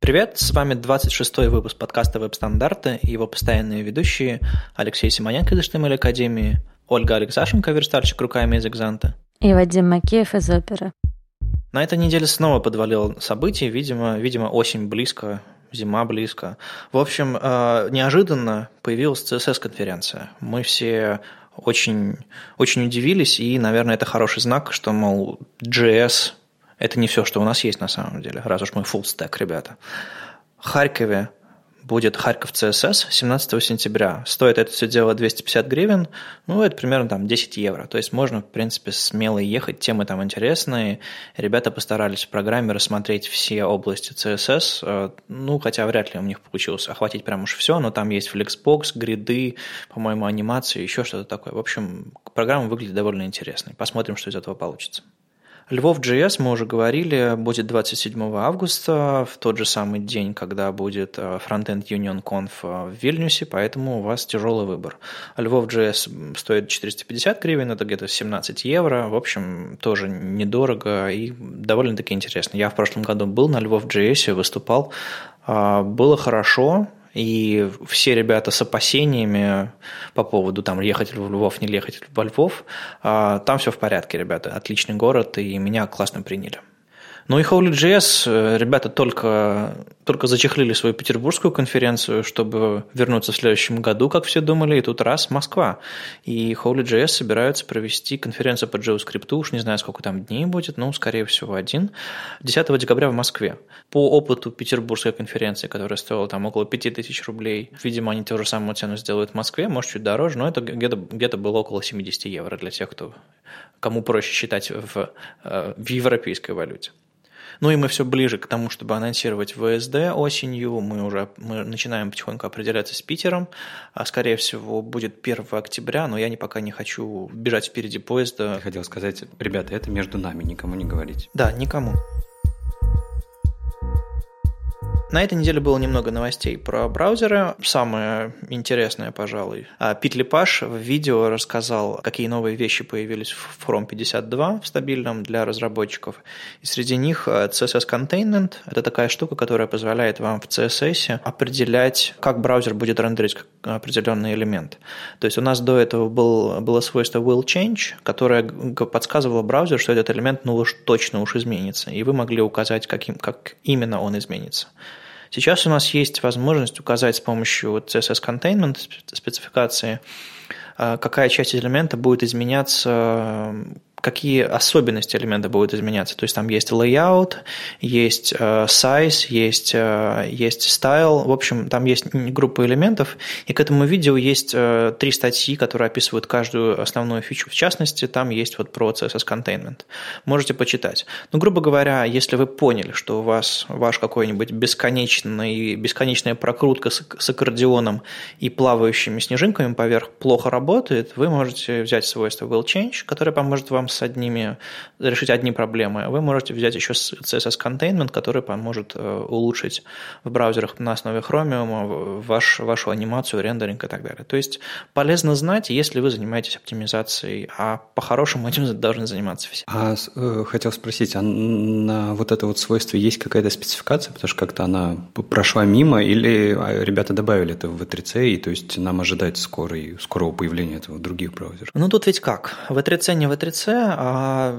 Привет, с вами 26-й выпуск подкаста «Веб-стандарты» и его постоянные ведущие Алексей Симоненко из HTML Академии, Ольга Алексашенко, верстальщик руками из «Экзанта» и Вадим Макеев из «Оперы». На этой неделе снова подвалило событие, видимо, видимо, осень близко, зима близко. В общем, э, неожиданно появилась CSS-конференция. Мы все очень, очень удивились, и, наверное, это хороший знак, что, мол, JS – это не все, что у нас есть на самом деле, раз уж мы full stack, ребята. В Харькове будет Харьков ЦСС 17 сентября. Стоит это все дело 250 гривен, ну, это примерно там 10 евро. То есть можно, в принципе, смело ехать, темы там интересные. Ребята постарались в программе рассмотреть все области CSS, э, ну, хотя вряд ли у них получилось охватить прям уж все, но там есть Flexbox, гриды, по-моему, анимации, еще что-то такое. В общем, программа выглядит довольно интересной. Посмотрим, что из этого получится. Львов JS, мы уже говорили, будет 27 августа, в тот же самый день, когда будет э, Frontend Union Conf э, в Вильнюсе, поэтому у вас тяжелый выбор. Львов JS стоит 450 гривен, это где-то 17 евро, в общем, тоже недорого и довольно-таки интересно. Я в прошлом году был на Львов JS, выступал, а, было хорошо, и все ребята с опасениями по поводу там ехать в Львов, не ехать во Львов, а, там все в порядке, ребята. Отличный город, и меня классно приняли. Ну и Holy.js, э, ребята только, только зачехлили свою петербургскую конференцию, чтобы вернуться в следующем году, как все думали, и тут раз Москва. И Holy.js собираются провести конференцию по JavaScript, уж не знаю, сколько там дней будет, но, скорее всего, один, 10 декабря в Москве. По опыту петербургской конференции, которая стоила там около 5000 рублей, видимо, они ту же самую цену сделают в Москве, может, чуть дороже, но это где-то где было около 70 евро для тех, кто, кому проще считать в, э, в европейской валюте. Ну и мы все ближе к тому, чтобы анонсировать ВСД осенью. Мы уже мы начинаем потихоньку определяться с Питером. А, скорее всего, будет 1 октября, но я не, пока не хочу бежать впереди поезда. Я хотел сказать, ребята, это между нами, никому не говорить. Да, никому. На этой неделе было немного новостей про браузеры. Самое интересное, пожалуй. А, Пит Липаш в видео рассказал, какие новые вещи появились в Chrome 52 в стабильном для разработчиков. И среди них а, CSS Containment. Это такая штука, которая позволяет вам в CSS определять, как браузер будет рендерить определенный элемент. То есть у нас до этого был, было свойство will change, которое подсказывало браузеру, что этот элемент ну уж точно уж изменится. И вы могли указать, каким, как именно он изменится. Сейчас у нас есть возможность указать с помощью CSS Containment спецификации, а, какая часть элемента будет изменяться какие особенности элемента будут изменяться. То есть там есть layout, есть э, size, есть, э, есть style. В общем, там есть группа элементов. И к этому видео есть э, три статьи, которые описывают каждую основную фичу. В частности, там есть вот про CSS Containment. Можете почитать. Ну, грубо говоря, если вы поняли, что у вас ваш какой-нибудь бесконечный, бесконечная прокрутка с, с аккордеоном и плавающими снежинками поверх плохо работает, вы можете взять свойство will change, которое поможет вам с одними, решить одни проблемы. Вы можете взять еще CSS Containment, который поможет э, улучшить в браузерах на основе Chromium ваш, вашу анимацию, рендеринг и так далее. То есть полезно знать, если вы занимаетесь оптимизацией, а по-хорошему этим должны заниматься все. А э, хотел спросить, а на вот это вот свойство есть какая-то спецификация, потому что как-то она прошла мимо, или а, ребята добавили это в V3C, и то есть нам ожидать скорой, скорого появления этого в других браузерах? Ну тут ведь как? V3C не V3C, а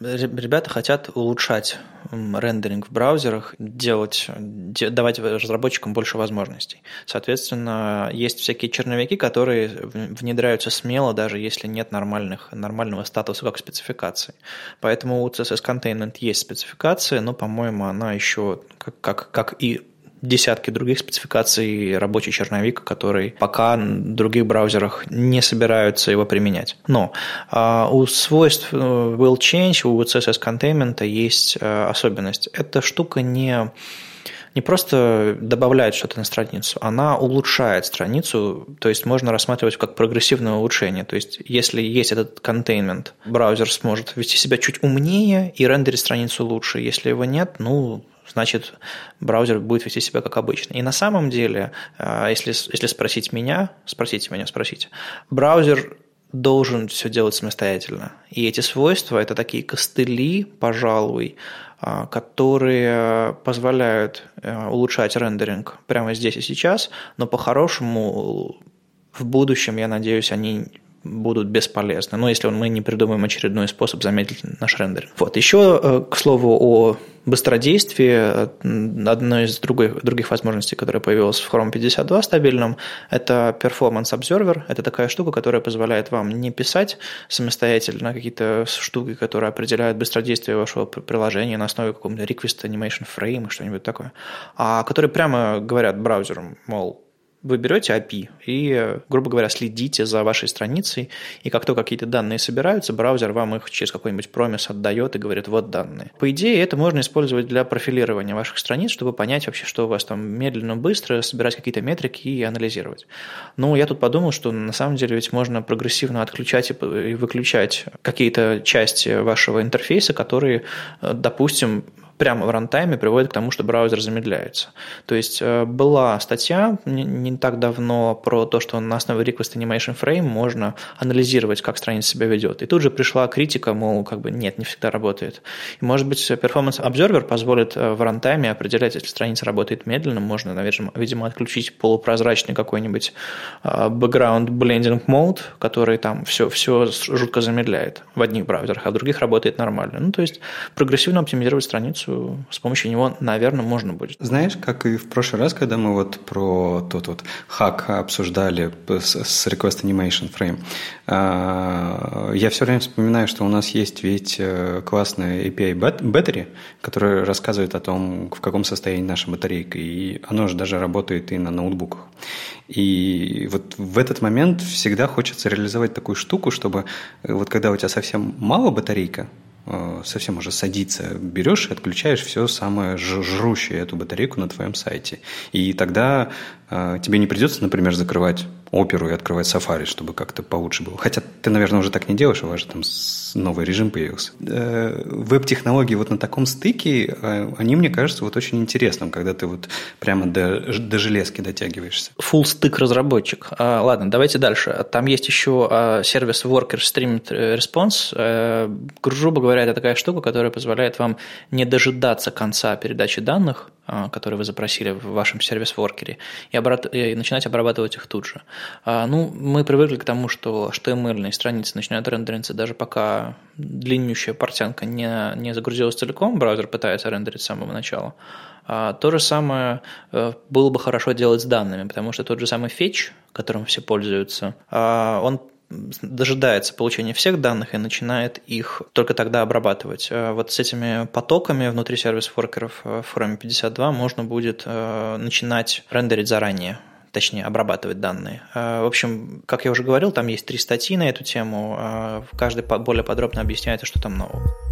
ребята хотят улучшать рендеринг в браузерах, делать, давать разработчикам больше возможностей. Соответственно, есть всякие черновики, которые внедряются смело, даже если нет нормальных, нормального статуса как спецификации. Поэтому у CSS Containment есть спецификация, но, по-моему, она еще, как, как, как и десятки других спецификаций рабочий черновик, который пока в других браузерах не собираются его применять. Но э, у свойств э, will change, у CSS containment есть э, особенность. Эта штука не не просто добавляет что-то на страницу, она улучшает страницу, то есть можно рассматривать как прогрессивное улучшение. То есть если есть этот контейнмент, браузер сможет вести себя чуть умнее и рендерить страницу лучше. Если его нет, ну, значит, браузер будет вести себя как обычно. И на самом деле, а, если, если спросить меня, спросите меня, спросите, браузер должен все делать самостоятельно. И эти свойства – это такие костыли, пожалуй, которые позволяют улучшать рендеринг прямо здесь и сейчас, но по-хорошему в будущем, я надеюсь, они будут бесполезны. Но если мы не придумаем очередной способ замедлить наш рендеринг. Вот. Еще, э, к слову, о быстродействии. Одна из других, других возможностей, которая появилась в Chrome 52 стабильном, это Performance Observer. Это такая штука, которая позволяет вам не писать самостоятельно какие-то штуки, которые определяют быстродействие вашего приложения на основе какого-нибудь request animation frame, что-нибудь такое, а которые прямо говорят браузеру, мол, вы берете API и, грубо говоря, следите за вашей страницей, и как только какие-то данные собираются, браузер вам их через какой-нибудь промис отдает и говорит, вот данные. По идее, это можно использовать для профилирования ваших страниц, чтобы понять вообще, что у вас там медленно, быстро, собирать какие-то метрики и анализировать. Ну, я тут подумал, что на самом деле ведь можно прогрессивно отключать и выключать какие-то части вашего интерфейса, которые, э, допустим, прямо в рантайме приводит к тому, что браузер замедляется. То есть э, была статья не, так давно про то, что на основе Request Animation Frame можно анализировать, как страница себя ведет. И тут же пришла критика, мол, как бы нет, не всегда работает. И, может быть, Performance Observer позволит э, в рантайме определять, если страница работает медленно, можно, наверное, видимо, отключить полупрозрачный какой-нибудь э, background blending mode, который там все, все жутко замедляет в одних браузерах, а в других работает нормально. Ну, то есть прогрессивно оптимизировать страницу с помощью него, наверное, можно будет. Знаешь, как и в прошлый раз, когда мы вот про тот вот хак обсуждали с Request Animation Frame, а, я все время вспоминаю, что у нас есть ведь э, классная API Battery, которая рассказывает о том, в каком состоянии наша батарейка, и оно же даже работает и на ноутбуках. И вот в этот момент всегда хочется реализовать такую штуку, чтобы э, вот когда у тебя совсем мало батарейка, совсем уже садиться, берешь и отключаешь все самое жрущее эту батарейку на твоем сайте. И тогда э, тебе не придется, например, закрывать оперу и открывать Safari, чтобы как-то получше было. Хотя ты, наверное, уже так не делаешь, у вас же там новый режим появился. Э, веб-технологии вот на таком стыке, э, они, мне кажется, вот очень интересным, когда ты вот прямо до, до железки дотягиваешься. Full стык разработчик. А, ладно, давайте дальше. Там есть еще а, сервис Worker Streamed Response. А, грубо говоря, это такая штука, которая позволяет вам не дожидаться конца передачи данных, а, которые вы запросили в вашем сервис-воркере, и, обрат... и начинать обрабатывать их тут же. А, ну, мы привыкли к тому, что HTML страницы начинают рендериться даже пока длиннющая портянка не, не загрузилась целиком, браузер пытается рендерить с самого начала. А, то же самое э, было бы хорошо делать с данными, потому что тот же самый fetch, которым все пользуются, он дожидается получения всех данных и начинает их только тогда обрабатывать. А вот с этими потоками внутри сервис-воркеров э, в Chrome 52 можно будет э, начинать рендерить заранее точнее, обрабатывать данные. Э, в общем, как я уже говорил, там есть три статьи на эту тему, каждый более подробно объясняет, что там нового.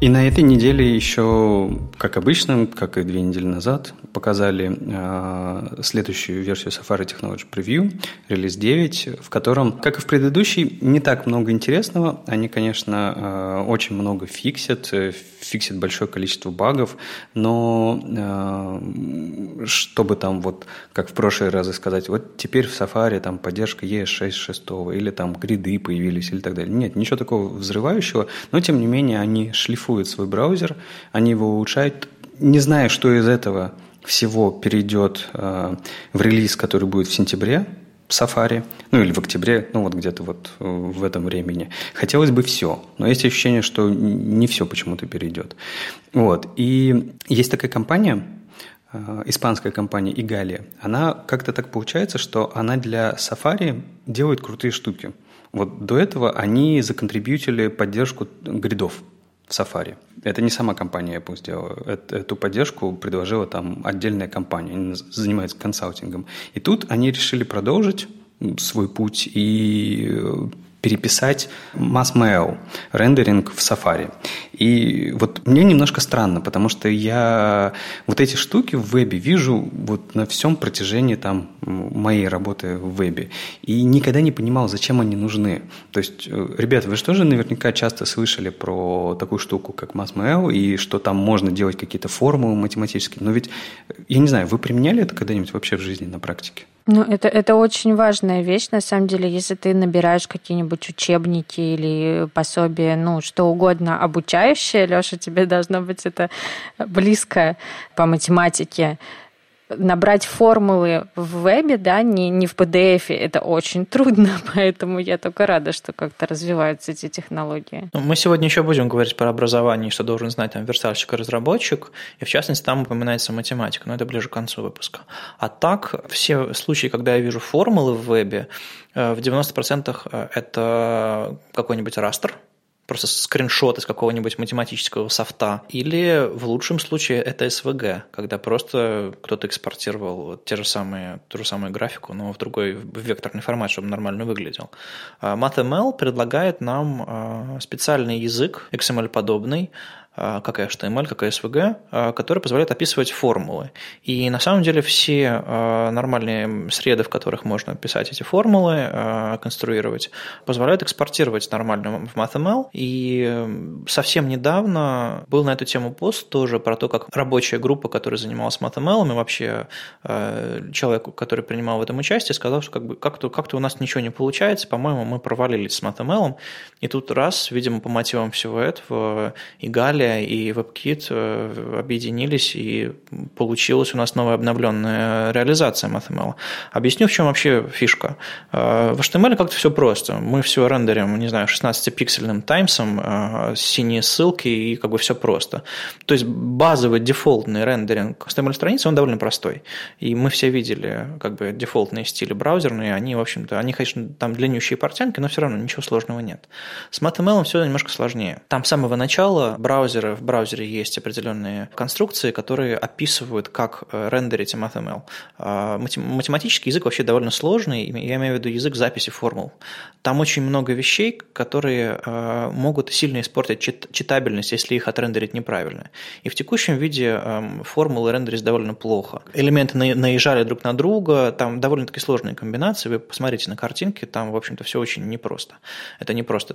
И на этой неделе еще, как обычно, как и две недели назад, показали э, следующую версию Safari Technology Preview, релиз 9, в котором, как и в предыдущей, не так много интересного. Они, конечно, э, очень много фиксят, э, фиксят большое количество багов, но э, чтобы там вот, как в прошлые разы сказать, вот теперь в Safari там поддержка ES6 или там гриды появились или так далее. Нет, ничего такого взрывающего, но тем не менее они шлифуют шлифуют свой браузер, они его улучшают, не зная, что из этого всего перейдет э, в релиз, который будет в сентябре, в Safari, ну или в октябре, ну вот где-то вот э, в этом времени. Хотелось бы все, но есть ощущение, что не все почему-то перейдет. Вот. И есть такая компания, э, испанская компания Игалия, она как-то так получается, что она для Safari делает крутые штуки. Вот до этого они законтрибьютили поддержку гридов в Safari. Это не сама компания Apple сделала. Эту поддержку предложила там отдельная компания, они занимаются консалтингом. И тут они решили продолжить свой путь и переписать mass-mail, рендеринг в Safari. И вот мне немножко странно, потому что я вот эти штуки в вебе вижу вот на всем протяжении там моей работы в вебе. И никогда не понимал, зачем они нужны. То есть, э, ребята, вы же тоже наверняка часто слышали про такую штуку, как mass-mail, и что там можно делать какие-то формулы математические. Но ведь, я не знаю, вы применяли это когда-нибудь вообще в жизни на практике? Ну, это, это очень важная вещь, на самом деле, если ты набираешь какие-нибудь учебники или пособия, ну, что угодно обучающее, Леша, тебе должно быть это близко по математике набрать формулы в вебе, да, не, не в PDF, это очень трудно, поэтому я только рада, что как-то развиваются эти технологии. Ну, мы сегодня еще будем говорить про образование, что должен знать там верстальщик и разработчик, и в частности там упоминается математика, но это ближе к концу выпуска. А так, все случаи, когда я вижу формулы в вебе, э, в 90% э, это какой-нибудь растер, просто скриншот из какого-нибудь математического софта. Или в лучшем случае это SVG, когда просто кто-то экспортировал те же самые, ту же самую графику, но в другой в векторный формат, чтобы нормально выглядел. А MathML предлагает нам а, специальный язык, XML-подобный, как HTML, как SVG, а, который позволяет описывать формулы. И на самом деле все а, нормальные среды, в которых можно писать эти формулы, конструировать, позволяют экспортировать нормально в MathML. И совсем недавно был на эту тему пост тоже про то, как рабочая группа, которая занималась MathML, и вообще человек, который принимал в этом участие, сказал, что как бы как-то как у нас ничего не получается, по-моему, мы провалились с MathML. И тут раз, видимо, по мотивам всего этого, и Галя и WebKit э, объединились, и получилась у нас новая обновленная реализация MathML. Объясню, в чем вообще фишка. Э, в HTML как-то все просто. Мы все рендерим, не знаю, 16-пиксельным таймсом, э, синие ссылки, и как бы все просто. То есть базовый дефолтный рендеринг HTML-страницы, он довольно простой. И мы все видели как бы дефолтные стили браузерные, они, в общем-то, они, конечно, там длиннющие портянки, но все равно ничего сложного нет. С MathML все немножко сложнее. Там с самого начала браузер браузера, в браузере есть определенные конструкции, которые описывают, как э, рендерить MathML. А, математический язык вообще довольно сложный, я имею в виду язык записи формул. Там очень много вещей, которые э, могут сильно испортить читабельность, если их отрендерить неправильно. И в текущем виде эм, формулы рендерить довольно плохо. Элементы наезжали друг на друга, там довольно-таки сложные комбинации. Вы посмотрите на картинки, там, в общем-то, все очень непросто. Это не просто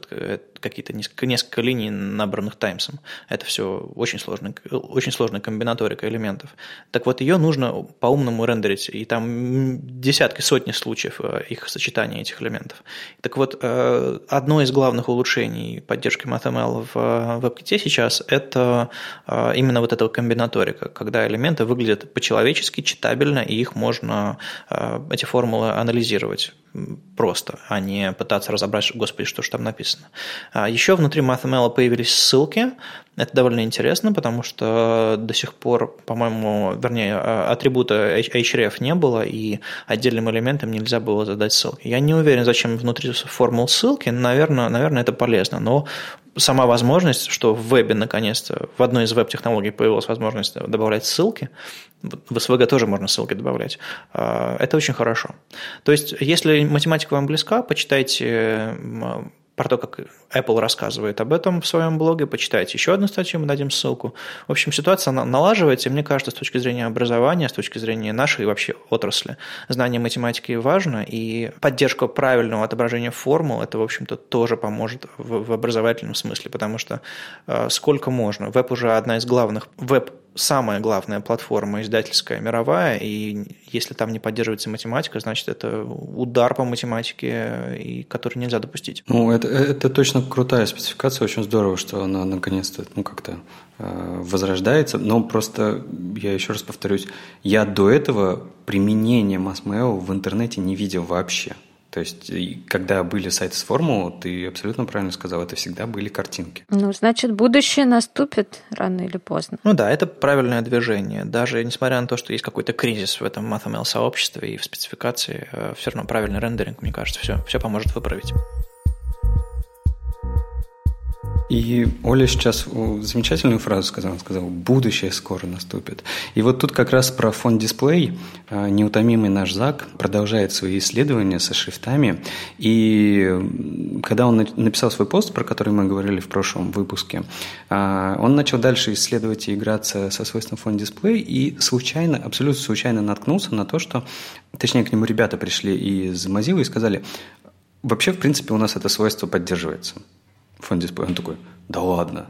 какие-то несколько, несколько линий, набранных таймсом. Это все очень сложная, очень сложная комбинаторика элементов. Так вот, ее нужно по-умному рендерить, и там десятки, сотни случаев э, их сочетания этих элементов. Так вот, э, одно из главных улучшений поддержки MathML в WebKit сейчас – это э, именно вот эта комбинаторика, когда элементы выглядят по-человечески, читабельно, и их можно, эти формулы анализировать просто, а не пытаться разобрать, господи, что же там написано. А еще внутри MathML появились ссылки. Это довольно интересно, потому что до сих пор, по-моему, вернее, а, атрибута href не было, и отдельным элементам нельзя было задать ссылки. Я не уверен, зачем внутри формул ссылки, наверное, наверное, это полезно, но сама возможность, что в вебе наконец-то, в одной из веб-технологий появилась возможность добавлять ссылки, в SVG тоже можно ссылки добавлять, а, это очень хорошо. То есть, если математика вам близка, почитайте про то, как Apple рассказывает об этом в своем блоге, почитайте еще одну статью, мы дадим ссылку. В общем, ситуация налаживается, и мне кажется, с точки зрения образования, с точки зрения нашей вообще отрасли, знание математики важно, и поддержка правильного отображения формул, это, в общем-то, тоже поможет в, в образовательном смысле, потому что э, сколько можно. Веб уже одна из главных, веб самая главная платформа издательская мировая, и если там не поддерживается математика, значит, это удар по математике, и который нельзя допустить. Ну, это, это точно крутая спецификация, очень здорово, что она наконец-то ну, как-то э, возрождается, но просто, я еще раз повторюсь, я до этого применения MassMail в интернете не видел вообще. То есть, когда были сайты с формулой, ты абсолютно правильно сказал, это всегда были картинки. Ну, значит, будущее наступит рано или поздно. Ну да, это правильное движение. Даже несмотря на то, что есть какой-то кризис в этом MathML сообществе и в спецификации, э, все равно правильный рендеринг, мне кажется, все, все поможет выправить. И Оля сейчас замечательную фразу сказала, сказала, будущее скоро наступит. И вот тут как раз про фон дисплей а, неутомимый наш Зак продолжает свои исследования со шрифтами. И когда он написал свой пост, про который мы говорили в прошлом выпуске, а, он начал дальше исследовать и играться со свойством фон дисплей и случайно, абсолютно случайно наткнулся на то, что, точнее, к нему ребята пришли из Mozilla и сказали, вообще, в принципе, у нас это свойство поддерживается фон дисплей. Он такой, да ладно.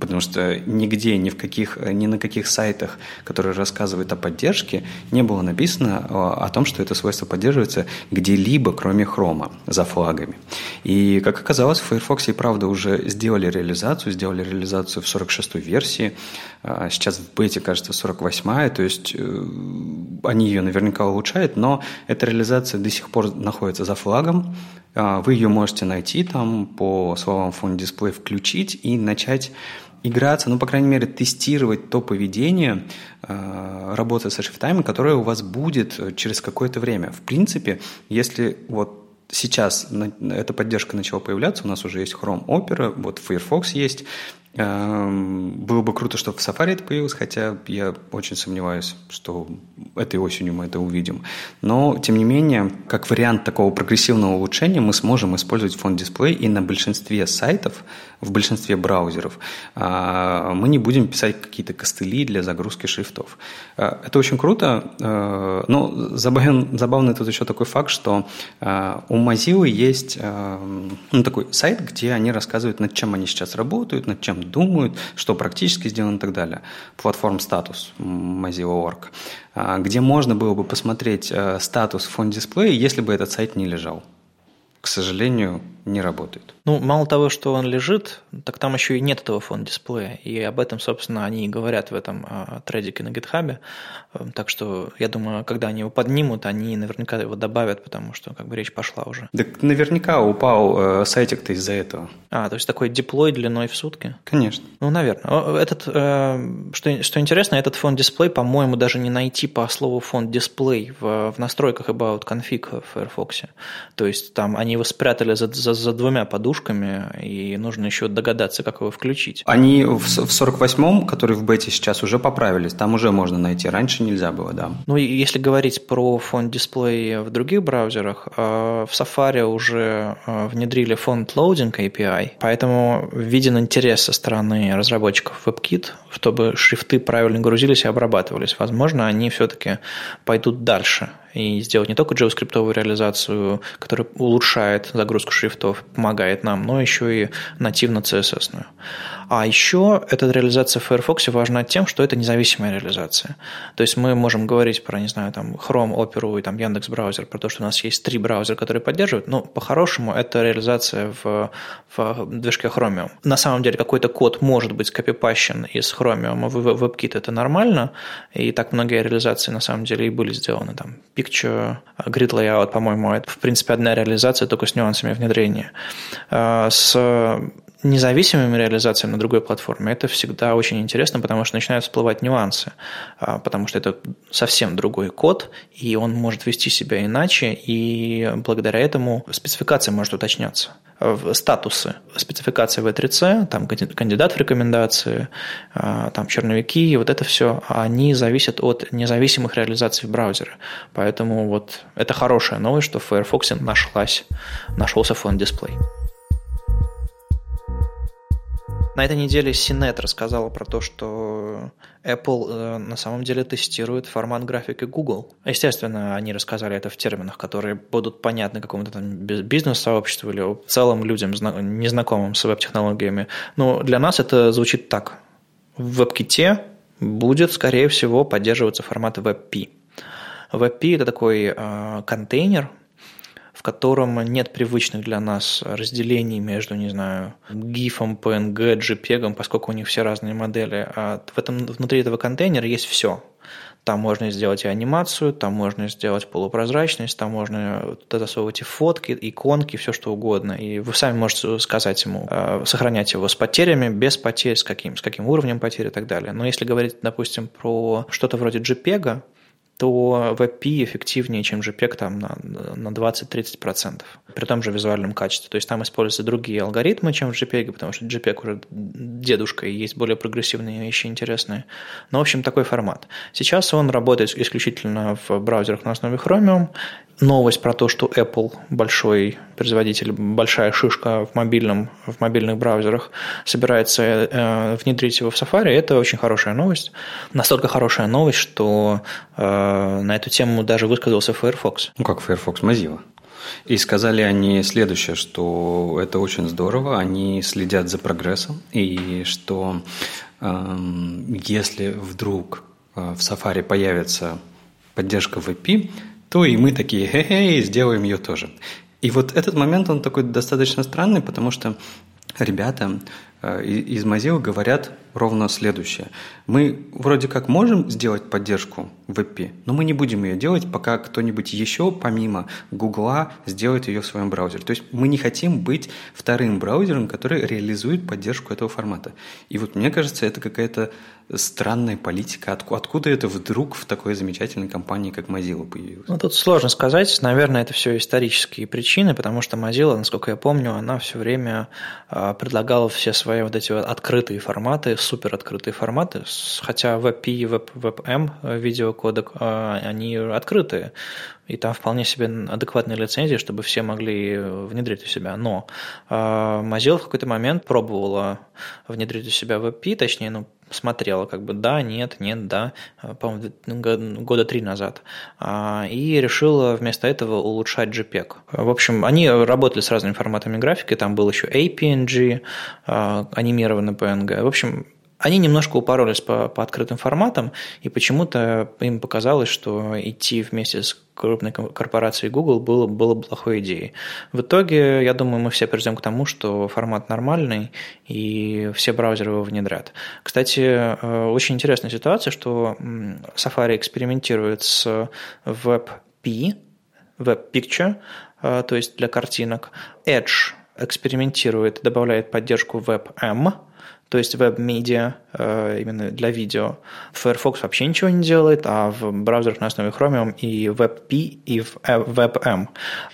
Потому что нигде, ни, в каких, ни на каких сайтах, которые рассказывают о поддержке, не было написано о том, что это свойство поддерживается где-либо, кроме хрома, за флагами. И, как оказалось, в Firefox и правда уже сделали реализацию, сделали реализацию в 46-й версии, а сейчас в бете, кажется, 48-я, то есть э, они ее наверняка улучшают, но эта реализация до сих пор находится за флагом, а, вы ее можете найти там по словам фон дисплей, включить и начать играться, ну, по крайней мере, тестировать то поведение э, работы со шрифтами, которое у вас будет через какое-то время. В принципе, если вот сейчас эта поддержка начала появляться, у нас уже есть Chrome Opera, вот Firefox есть, было бы круто, чтобы в Safari это появилось, хотя я очень сомневаюсь, что этой осенью мы это увидим. Но, тем не менее, как вариант такого прогрессивного улучшения мы сможем использовать фон дисплей и на большинстве сайтов, в большинстве браузеров. А, мы не будем писать какие-то костыли для загрузки шрифтов. Э, это очень круто, э, но забавен, забавный тут еще такой факт, что у Mozilla есть ну, такой сайт, где они рассказывают, над чем они сейчас работают, над чем думают, что практически сделано и так далее. Платформ статус Mozilla.org, где можно было бы посмотреть статус фон дисплея, если бы этот сайт не лежал. К сожалению, не работает. Ну, мало того, что он лежит, так там еще и нет этого фон дисплея. И об этом, собственно, они и говорят в этом а, тредике на гитхабе. Эм, так что, я думаю, когда они его поднимут, они наверняка его добавят, потому что как бы речь пошла уже. Так наверняка упал э, сайтик-то из-за этого. А, то есть такой диплой длиной в сутки? Конечно. Ну, наверное. Этот, э, что, что интересно, этот фон дисплей, по-моему, даже не найти по слову фон дисплей в, в настройках About Config в Firefox. То есть там они его спрятали за, за за двумя подушками, и нужно еще догадаться, как его включить. Они в 48-м, который в бете сейчас, уже поправились, там уже можно найти, раньше нельзя было, да. Ну, если говорить про фонд дисплей в других браузерах, э, в Safari уже э, внедрили фонд loading API, поэтому виден интерес со стороны разработчиков WebKit, чтобы шрифты правильно грузились и обрабатывались. Возможно, они все-таки пойдут дальше и сделать не только JavaScript реализацию, которая улучшает загрузку шрифтов, помогает нам, но еще и нативно CSS. -ную. А еще эта реализация в Firefox важна тем, что это независимая реализация. То есть мы можем говорить про, не знаю, там Chrome, Opera и там Яндекс браузер, про то, что у нас есть три браузера, которые поддерживают, но по-хорошему это реализация в, в движке Chromium. На самом деле какой-то код может быть скопипащен из Chromium в WebKit, это нормально, и так многие реализации на самом деле и были сделаны. Там Picture, Grid Layout, по-моему, это в принципе одна реализация, только с нюансами внедрения. А, с независимыми реализациями на другой платформе, это всегда очень интересно, потому что начинают всплывать нюансы, а, потому что это совсем другой код, и он может вести себя иначе, и благодаря этому спецификация может уточняться. Статусы спецификации V3C, там кандидат в рекомендации, а, там черновики, вот это все, они зависят от независимых реализаций в браузере. Поэтому вот это хорошая новость, что в Firefox нашлась, нашелся фон дисплей. На этой неделе CNET рассказала про то, что Apple э, на самом деле тестирует формат графики Google. Естественно, они рассказали это в терминах, которые будут понятны какому-то там бизнес-сообществу или в целом людям, незнакомым с веб-технологиями. Но для нас это звучит так. В WebKit будет, скорее всего, поддерживаться формат WebP. WebP – это такой э, контейнер, котором нет привычных для нас разделений между, не знаю, GIF, PNG, JPEG, поскольку у них все разные модели. А в этом, внутри этого контейнера есть все. Там можно сделать и анимацию, там можно сделать полупрозрачность, там можно туда засовывать и фотки, иконки, все что угодно. И вы сами можете сказать ему, э, сохранять его с потерями, без потерь, с каким, с каким уровнем потерь и так далее. Но если говорить, допустим, про что-то вроде JPEG, то WebP эффективнее, чем JPEG там, на, на 20-30%, при том же визуальном качестве. То есть там используются другие алгоритмы, чем в JPEG, потому что JPEG уже дедушка, и есть более прогрессивные вещи интересные. Но, в общем, такой формат. Сейчас он работает исключительно в браузерах на основе Chromium, новость про то, что Apple большой производитель, большая шишка в, мобильном, в мобильных браузерах собирается э, внедрить его в Safari, это очень хорошая новость. Настолько хорошая новость, что э, на эту тему даже высказался Firefox. Ну как Firefox? Mozilla. И сказали они следующее, что это очень здорово, они следят за прогрессом, и что э, если вдруг э, в Safari появится поддержка VP, то и мы такие, хе-хе, сделаем ее тоже. И вот этот момент, он такой достаточно странный, потому что ребята э, из Mozilla говорят ровно следующее. Мы вроде как можем сделать поддержку WebP, но мы не будем ее делать, пока кто-нибудь еще помимо Гугла сделает ее в своем браузере. То есть мы не хотим быть вторым браузером, который реализует поддержку этого формата. И вот мне кажется, это какая-то странная политика. Откуда это вдруг в такой замечательной компании, как Mozilla появилось? Ну, тут сложно сказать. Наверное, это все исторические причины, потому что Mozilla, насколько я помню, она все время а, предлагала все свои вот эти открытые форматы, супер открытые форматы, хотя WebP и WebM э, видеокодек, а, они открытые, и там вполне себе адекватные лицензии, чтобы все могли внедрить у себя. Но а, Mozilla в какой-то момент пробовала внедрить у себя WebP, точнее, ну, смотрела, как бы да, нет, нет, да, э, по-моему, года три назад, а, и решила вместо этого улучшать JPEG. В общем, они работали с разными форматами графики, там был еще APNG, анимированный PNG. В общем, они немножко упоролись по, по открытым форматам, и почему-то им показалось, что идти вместе с крупной корпорацией Google было, было плохой идеей. В итоге, я думаю, мы все придем к тому, что формат нормальный, и все браузеры его внедрят. Кстати, э, очень интересная ситуация, что Safari экспериментирует с WebP, Web Picture, э, то есть для картинок. Edge экспериментирует, добавляет поддержку WebM, то есть веб-медиа э, именно для видео. Firefox вообще ничего не делает, а в браузерах на основе Chromium и WebP, и WebM.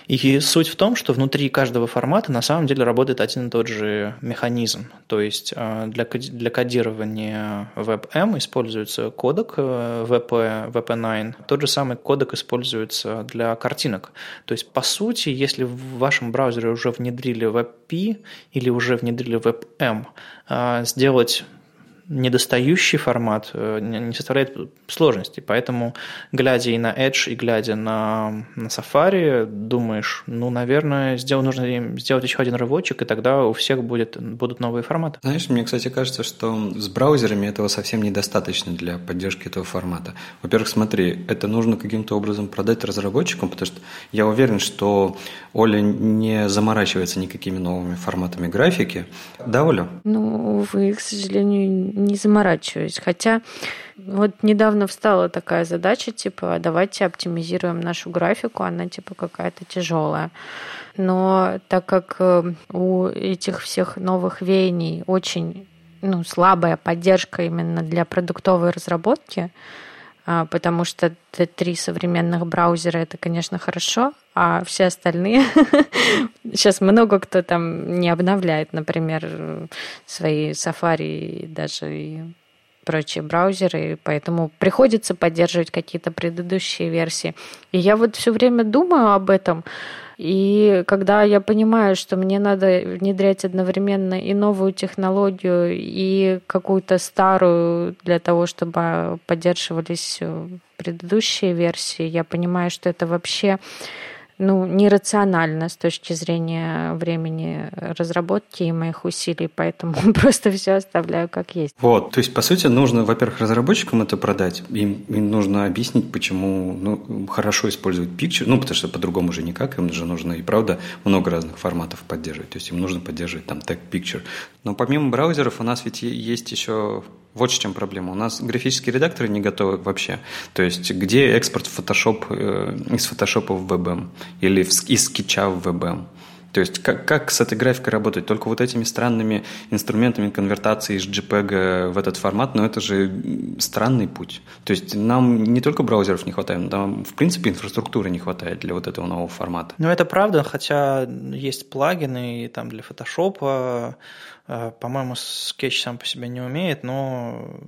И суть в том, что внутри каждого формата на самом деле работает один и тот же механизм. То есть э, для, для кодирования WebM используется кодек WP, WP9. Тот же самый кодек используется для картинок. То есть, по сути, если в вашем браузере уже внедрили WebP или уже внедрили WebM, сделать недостающий формат э, не составляет сложности. Поэтому, глядя и на Edge, и глядя на, на Safari, думаешь, ну, наверное, сделал, нужно сделать еще один рывочек, и тогда у всех будет, будут новые форматы. Знаешь, мне, кстати, кажется, что с браузерами этого совсем недостаточно для поддержки этого формата. Во-первых, смотри, это нужно каким-то образом продать разработчикам, потому что я уверен, что Оля не заморачивается никакими новыми форматами графики. Да, Оля? Ну, увы, к сожалению, не заморачиваюсь. Хотя вот недавно встала такая задача, типа, давайте оптимизируем нашу графику, она типа какая-то тяжелая. Но так как э, у этих всех новых веяний очень ну, слабая поддержка именно для продуктовой разработки, а, потому что три современных браузера это, конечно, хорошо, а все остальные сейчас много кто там не обновляет, например, свои Safari даже и прочие браузеры, поэтому приходится поддерживать какие-то предыдущие версии. И я вот все время думаю об этом, и когда я понимаю, что мне надо внедрять одновременно и новую технологию, и какую-то старую для того, чтобы поддерживались предыдущие версии, я понимаю, что это вообще ну, нерационально с точки зрения времени разработки и моих усилий, поэтому просто все оставляю как есть. Вот, то есть, по сути, нужно, во-первых, разработчикам это продать, им, им нужно объяснить, почему ну, хорошо использовать Picture, ну, потому что по-другому же никак, им же нужно и правда много разных форматов поддерживать, то есть им нужно поддерживать там тег Picture. Но помимо браузеров у нас ведь есть еще вот в чем проблема. У нас графические редакторы не готовы вообще. То есть, где экспорт в Photoshop, э, из Photoshop в WebM или из скетча в WebM? То есть, как, как с этой графикой работать? Только вот этими странными инструментами конвертации из JPEG в этот формат, но это же странный путь. То есть, нам не только браузеров не хватает, нам, в принципе, инфраструктуры не хватает для вот этого нового формата. Ну, это правда, хотя есть плагины там для Photoshop, Э, по-моему, скетч сам по себе не умеет, но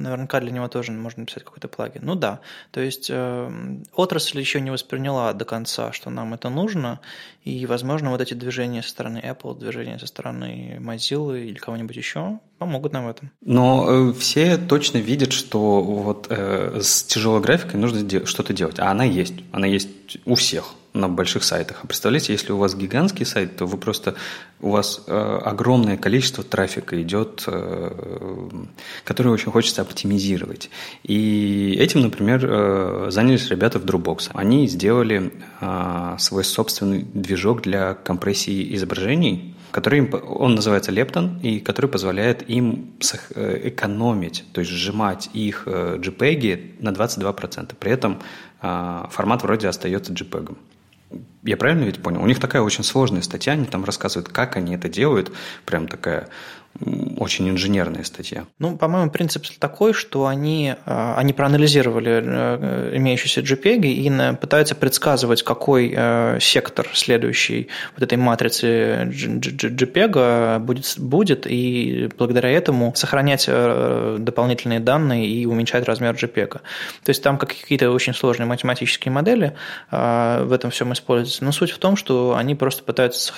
наверняка для него тоже можно написать какой-то плагин. Ну да, то есть э, отрасль еще не восприняла до конца, что нам это нужно, и, возможно, вот эти движения со стороны Apple, движения со стороны Mozilla или кого-нибудь еще помогут нам в этом. Но э, все точно видят, что вот э, с тяжелой графикой нужно де- что-то делать, а она есть, она есть у всех. На больших сайтах. А представляете, если у вас гигантский сайт, то вы просто у вас э, огромное количество трафика идет, э, который очень хочется оптимизировать. И этим, например, э, занялись ребята в Dropbox. Они сделали э, свой собственный движок для компрессии изображений, который им, он называется Lepton, и который позволяет им э, экономить, то есть сжимать их э, JPEG на 22%. При этом э, формат вроде остается JPEG. Я правильно ведь понял? У них такая очень сложная статья, они там рассказывают, как они это делают, прям такая очень инженерная статья. Ну, по-моему, принцип такой, что они, а, они проанализировали э, имеющиеся JPEG и пытаются предсказывать, какой э, сектор следующий вот этой матрицы JPEG будет, будет и благодаря этому сохранять э, дополнительные данные и уменьшать размер JPEG. То есть там какие-то очень сложные математические модели в этом всем используются, но суть в том, что они просто пытаются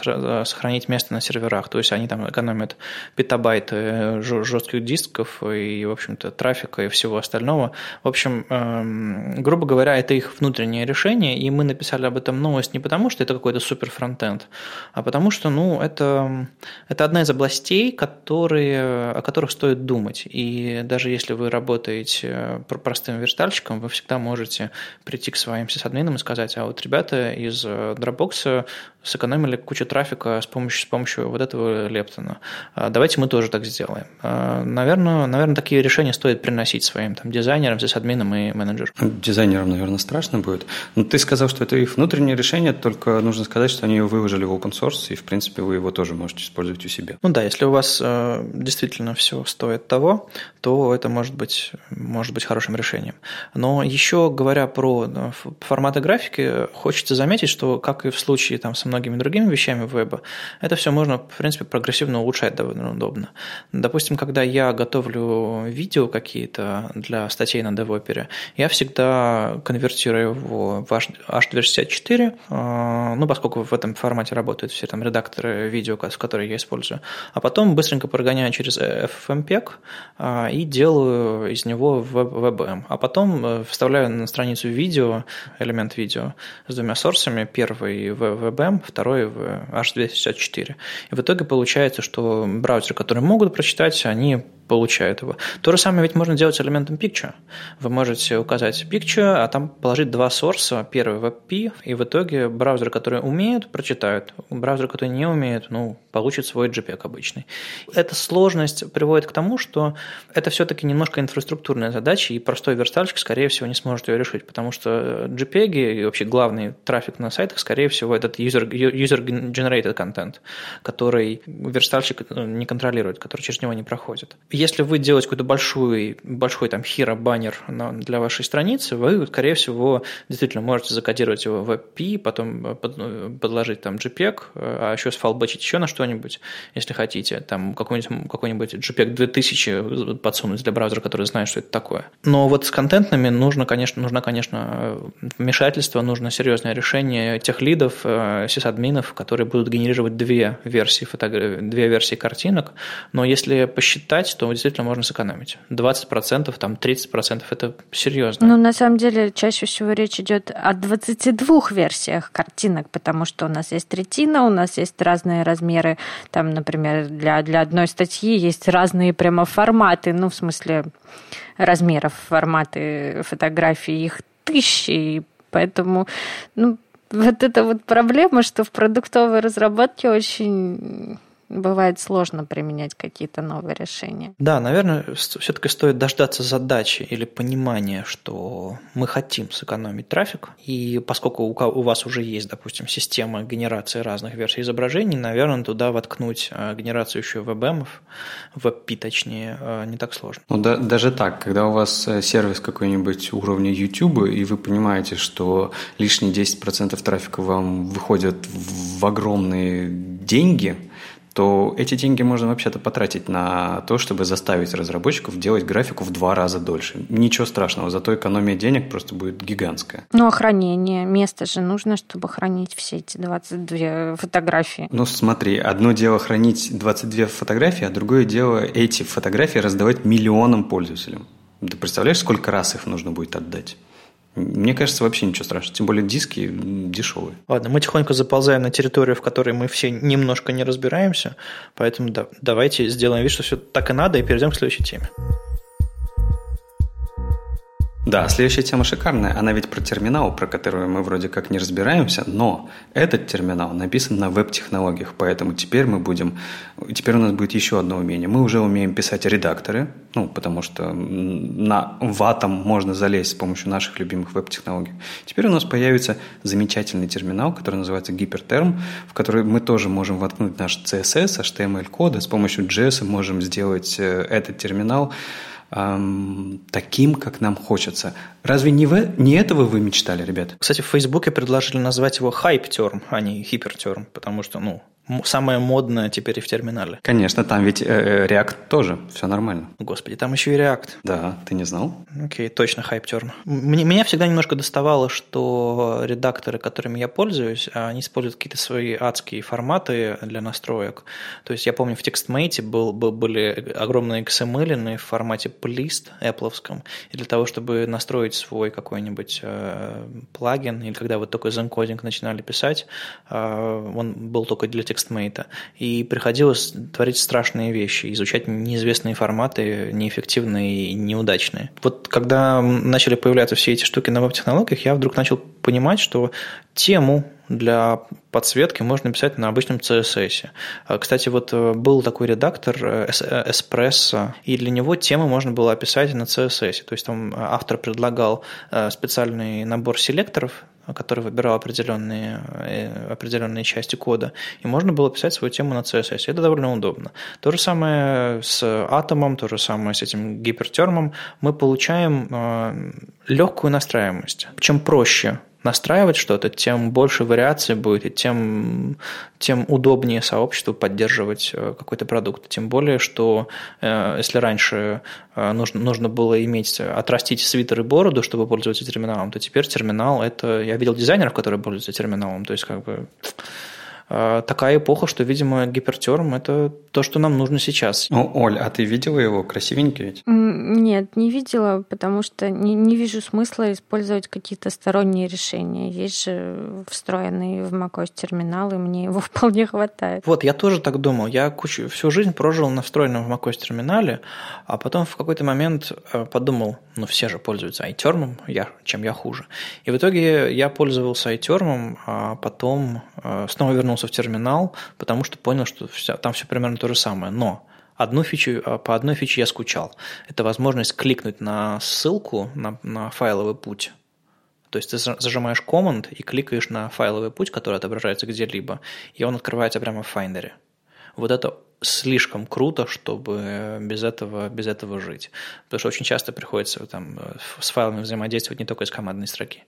сохранить место на серверах, то есть они там экономят петабайт э, жестких дисков и, в общем-то, трафика и всего остального. В общем, эм, грубо говоря, это их внутреннее решение, и мы написали об этом новость не потому, что это какой-то супер фронтенд, а потому что, ну, это, это одна из областей, которые, о которых стоит думать. И даже если вы работаете простым верстальщиком, вы всегда можете прийти к своим сисадминам и сказать, а вот ребята из Dropbox сэкономили кучу трафика с помощью, с помощью вот этого Лептона. А давайте мы тоже так сделаем. Наверное, наверное, такие решения стоит приносить своим там, дизайнерам, админом и менеджерам. Дизайнерам, наверное, страшно будет. Но ты сказал, что это их внутреннее решение, только нужно сказать, что они его выложили в open source, и, в принципе, вы его тоже можете использовать у себя. Ну да, если у вас э, действительно все стоит того, то это может быть, может быть хорошим решением. Но еще говоря про форматы графики, хочется заметить, что, как и в случае там, со многими другими вещами веба, это все можно, в принципе, прогрессивно улучшать довольно удобно. Допустим, когда я готовлю видео какие-то для статей на DevOpera, я всегда конвертирую его в H264, а, ну, поскольку в этом формате работают все там редакторы видео, которые я использую, а потом быстренько прогоняю через FFmpeg а, и делаю из него WebM, а потом э, вставляю на страницу видео, элемент видео с двумя сорсами, первый в WebM, второй в H264. И в итоге получается, что браузеры, которые могут прочитать, они получают его. То же самое ведь можно делать с элементом picture. Вы можете указать picture, а там положить два сорса, первый WebP, и в итоге браузеры, которые умеют, прочитают. Браузеры, которые не умеют, ну, получат свой JPEG обычный. Эта сложность приводит к тому, что это все-таки немножко инфраструктурная задача, и простой верстальщик, скорее всего, не сможет ее решить, потому что JPEG и вообще главный трафик на сайтах, скорее всего, этот user-generated content, который верстальщик э, не контролирует, который через него не проходит если вы делаете какой-то большой, большой там hero баннер для вашей страницы, вы, скорее всего, действительно можете закодировать его в WebP, потом э, э, подложить там JPEG, э, а еще сфалбачить еще на что-нибудь, если хотите, там какой-нибудь, какой-нибудь JPEG 2000 подсунуть для браузера, который знает, что это такое. Но вот с контентными нужно, конечно, нужно, конечно, вмешательство, нужно серьезное решение тех лидов, сисадминов, которые будут генерировать две версии, фотографий, две версии картинок, но если посчитать, то действительно можно сэкономить. 20%, там 30% это серьезно. Ну, на самом деле, чаще всего речь идет о 22 версиях картинок, потому что у нас есть третина, у нас есть разные размеры, там, например, для, для одной статьи есть разные прямо форматы, ну, в смысле размеров, форматы фотографий, их тысячи, поэтому, ну, вот эта вот проблема, что в продуктовой разработке очень бывает сложно применять какие-то новые решения. Да, наверное, все-таки стоит дождаться задачи или понимания, что мы хотим сэкономить трафик, и поскольку у вас уже есть, допустим, система генерации разных версий изображений, наверное, туда воткнуть а, генерацию еще WebM, WebP точнее, а, не так сложно. Ну, да, даже так, когда у вас э, сервис какой-нибудь уровня YouTube, и вы понимаете, что лишние 10% трафика вам выходят в огромные деньги – то эти деньги можно вообще-то потратить на то, чтобы заставить разработчиков делать графику в два раза дольше. Ничего страшного, зато экономия денег просто будет гигантская. Ну, а хранение, место же нужно, чтобы хранить все эти 22 фотографии. Ну, смотри, одно дело хранить 22 фотографии, а другое дело эти фотографии раздавать миллионам пользователям. Ты представляешь, сколько раз их нужно будет отдать? Мне кажется, вообще ничего страшного. Тем более диски дешевые. Ладно, мы тихонько заползаем на территорию, в которой мы все немножко не разбираемся. Поэтому да, давайте сделаем вид, что все так и надо, и перейдем к следующей теме. Да, следующая тема шикарная. Она ведь про терминал, про который мы вроде как не разбираемся, но этот терминал написан на веб-технологиях, поэтому теперь мы будем... Теперь у нас будет еще одно умение. Мы уже умеем писать редакторы, ну, потому что на ватом можно залезть с помощью наших любимых веб-технологий. Теперь у нас появится замечательный терминал, который называется Hyperterm, в который мы тоже можем воткнуть наш CSS, HTML-коды, с помощью JS можем сделать э, этот терминал эм, таким, как нам хочется. Разве не, вы, не этого вы мечтали, ребят? Кстати, в Фейсбуке предложили назвать его хайп-терм, а не хипертерм, потому что, ну, самое модное теперь и в терминале. Конечно, там ведь э, React тоже, все нормально. Господи, там еще и React. Да, ты не знал? Окей, точно хайптерн. Мне, меня всегда немножко доставало, что редакторы, которыми я пользуюсь, они используют какие-то свои адские форматы для настроек. То есть я помню, в TextMate был, был, были огромные XML в формате plist Apple, и для того, чтобы настроить свой какой-нибудь э, плагин, или когда вот такой ZenCoding начинали писать, э, он был только для TextMate, и приходилось творить страшные вещи, изучать неизвестные форматы, неэффективные и неудачные. Вот когда начали появляться все эти штуки на веб-технологиях, я вдруг начал понимать, что тему для подсветки можно писать на обычном CSS. А, кстати, вот э, был такой редактор э, э, Espresso, и для него темы можно было описать на CSS. То есть там автор предлагал специальный набор селекторов, который выбирал определенные, определенные части кода, и можно было писать свою тему на CSS. Это довольно удобно. То же самое с атомом, то же самое с этим гипертермом. Мы получаем легкую настраиваемость. Чем проще настраивать что-то, тем больше вариаций будет, и тем, тем удобнее сообществу поддерживать э, какой-то продукт. Тем более, что э, если раньше э, нужно, нужно было иметь, отрастить свитер и бороду, чтобы пользоваться терминалом, то теперь терминал – это… Я видел дизайнеров, которые пользуются терминалом, то есть как бы такая эпоха, что, видимо, гипертерм – это то, что нам нужно сейчас. Ну, Оль, а ты видела его? Красивенький ведь? Нет, не видела, потому что не, не вижу смысла использовать какие-то сторонние решения. Есть же встроенный в macOS терминал, и мне его вполне хватает. Вот, я тоже так думал. Я кучу, всю жизнь прожил на встроенном в macOS терминале, а потом в какой-то момент э, подумал, ну все же пользуются iTerm, я, чем я хуже. И в итоге я пользовался iTerm, а потом э, снова вернулся вернулся в терминал, потому что понял, что все, там все примерно то же самое. Но одну фичу, а, по одной фиче я скучал. Это возможность кликнуть на ссылку на, на файловый путь. То есть ты зажимаешь Command и кликаешь на файловый путь, который отображается где-либо, и он открывается прямо в Finder. Вот это слишком круто, чтобы без этого, без этого жить. Потому что очень часто приходится там, с файлами взаимодействовать не только из командной строки.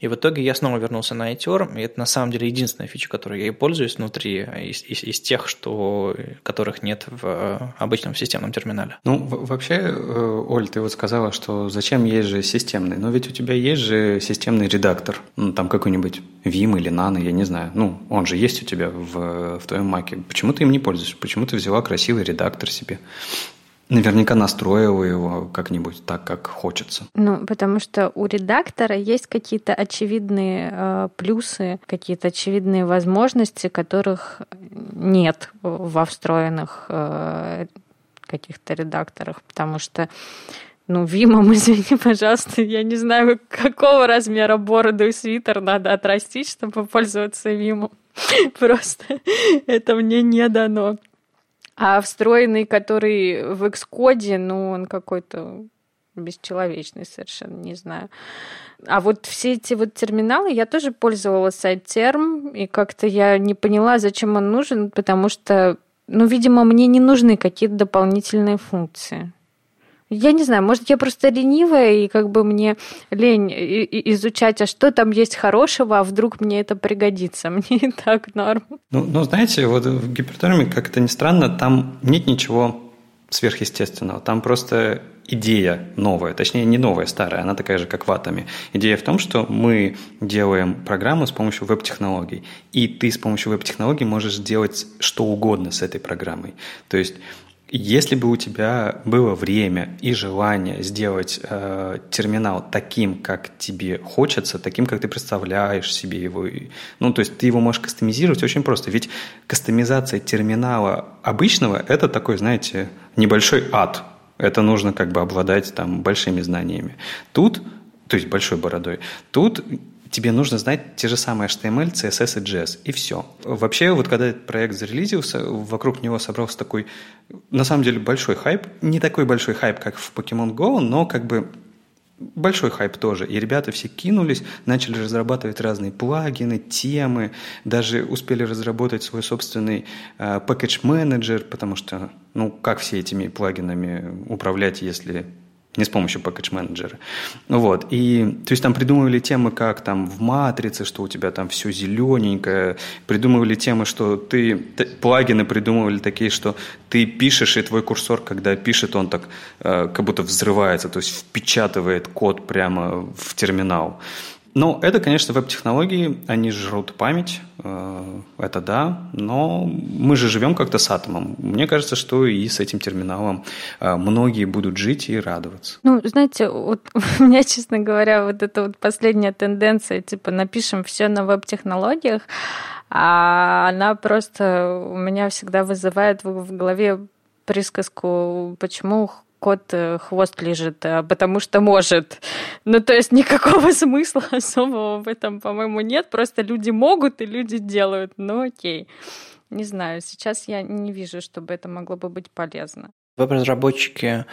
И в итоге я снова вернулся на ITER, и это на самом деле единственная фича, которой я и пользуюсь внутри, из, из, из тех, что, которых нет в обычном системном терминале. Ну, вообще, э, Оль, ты вот сказала, что зачем есть же системный, но ведь у тебя есть же системный редактор, ну, там какой-нибудь Vim или Nano, я не знаю. Ну, он же есть у тебя в, в твоем маке. Почему ты им не пользуешься? Почему ты взяла красивый редактор себе? Наверняка настроила его как-нибудь так, как хочется. Ну, потому что у редактора есть какие-то очевидные э, плюсы, какие-то очевидные возможности, которых нет во встроенных э, каких-то редакторах, потому что ну, Вимом, извини, пожалуйста, я не знаю, какого размера бороду и свитер надо отрастить, чтобы пользоваться Вимом. Просто это мне не дано. А встроенный, который в Xcode, ну, он какой-то бесчеловечный совершенно, не знаю. А вот все эти вот терминалы, я тоже пользовалась сайт-терм, и как-то я не поняла, зачем он нужен, потому что, ну, видимо, мне не нужны какие-то дополнительные функции. Я не знаю, может, я просто ленивая, и как бы мне лень изучать, а что там есть хорошего, а вдруг мне это пригодится. Мне и так норм. Ну, ну знаете, вот в гипертерме, как это ни странно, там нет ничего сверхъестественного. Там просто идея новая, точнее не новая, старая, она такая же, как в Атоме. Идея в том, что мы делаем программу с помощью веб-технологий, и ты с помощью веб-технологий можешь сделать что угодно с этой программой. То есть Если бы у тебя было время и желание сделать э, терминал таким, как тебе хочется, таким, как ты представляешь себе его, ну, то есть ты его можешь кастомизировать очень просто. Ведь кастомизация терминала обычного – это такой, знаете, небольшой ад. Это нужно как бы обладать там большими знаниями. Тут то есть большой бородой. Тут тебе нужно знать те же самые HTML, CSS и JS, и все. Вообще, вот когда этот проект зарелизился, вокруг него собрался такой, на самом деле, большой хайп. Не такой большой хайп, как в Pokemon Go, но как бы большой хайп тоже. И ребята все кинулись, начали разрабатывать разные плагины, темы, даже успели разработать свой собственный э, package менеджер, потому что, ну, как все этими плагинами управлять, если не с помощью package менеджера. Вот. И, то есть там придумывали темы, как там в матрице, что у тебя там все зелененькое, придумывали темы, что ты, плагины придумывали такие, что ты пишешь, и твой курсор, когда пишет, он так э, как будто взрывается, то есть впечатывает код прямо в терминал. Ну, это, конечно, веб-технологии, они жрут память, э, это да, но мы же живем как-то с атомом. Мне кажется, что и с этим терминалом э, многие будут жить и радоваться. Ну, знаете, вот у меня, честно говоря, вот эта вот последняя тенденция, типа, напишем все на веб-технологиях, а она просто у меня всегда вызывает в голове присказку, почему кот э, хвост лежит, э, потому что может. Ну, то есть никакого смысла особого в этом, по-моему, нет. Просто люди могут и люди делают. Ну, окей. Не знаю, сейчас я не вижу, чтобы это могло бы быть полезно. Веб-разработчики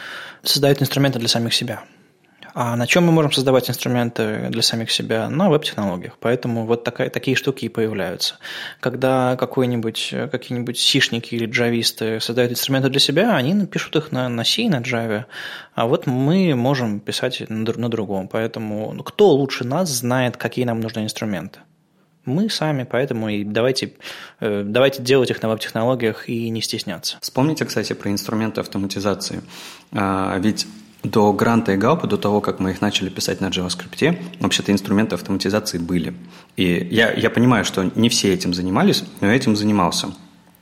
создают инструменты для самих себя. А на чем мы можем создавать инструменты для самих себя? На веб-технологиях. Поэтому вот такая, такие штуки и появляются. Когда какой-нибудь, какие-нибудь сишники или джависты создают инструменты для себя, они пишут их на, на C, на Java, а вот мы можем писать на, на другом. Поэтому ну, кто лучше нас знает, какие нам нужны инструменты? Мы сами, поэтому и давайте, э, давайте делать их на веб-технологиях и не стесняться. Вспомните, кстати, про инструменты автоматизации. А, ведь до Гранта и Гаупа, до того, как мы их начали писать на JavaScript, вообще-то инструменты автоматизации были. И я, я понимаю, что не все этим занимались, но этим занимался.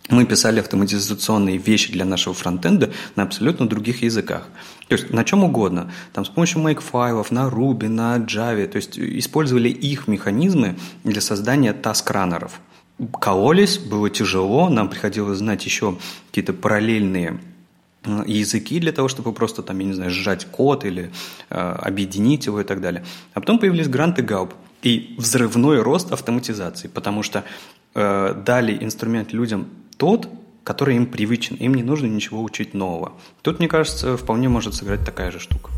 Мы писали автоматизационные вещи для нашего фронтенда на абсолютно других языках. То есть на чем угодно. Там с помощью make-файлов, на Ruby, на Java. То есть использовали их механизмы для создания task-раннеров. Кололись, было тяжело, нам приходилось знать еще какие-то параллельные языки для того, чтобы просто там, я не знаю, сжать код или э, объединить его и так далее. А потом появились гранты ГАУП и взрывной рост автоматизации, потому что э, дали инструмент людям тот, который им привычен, им не нужно ничего учить нового. Тут, мне кажется, вполне может сыграть такая же штука.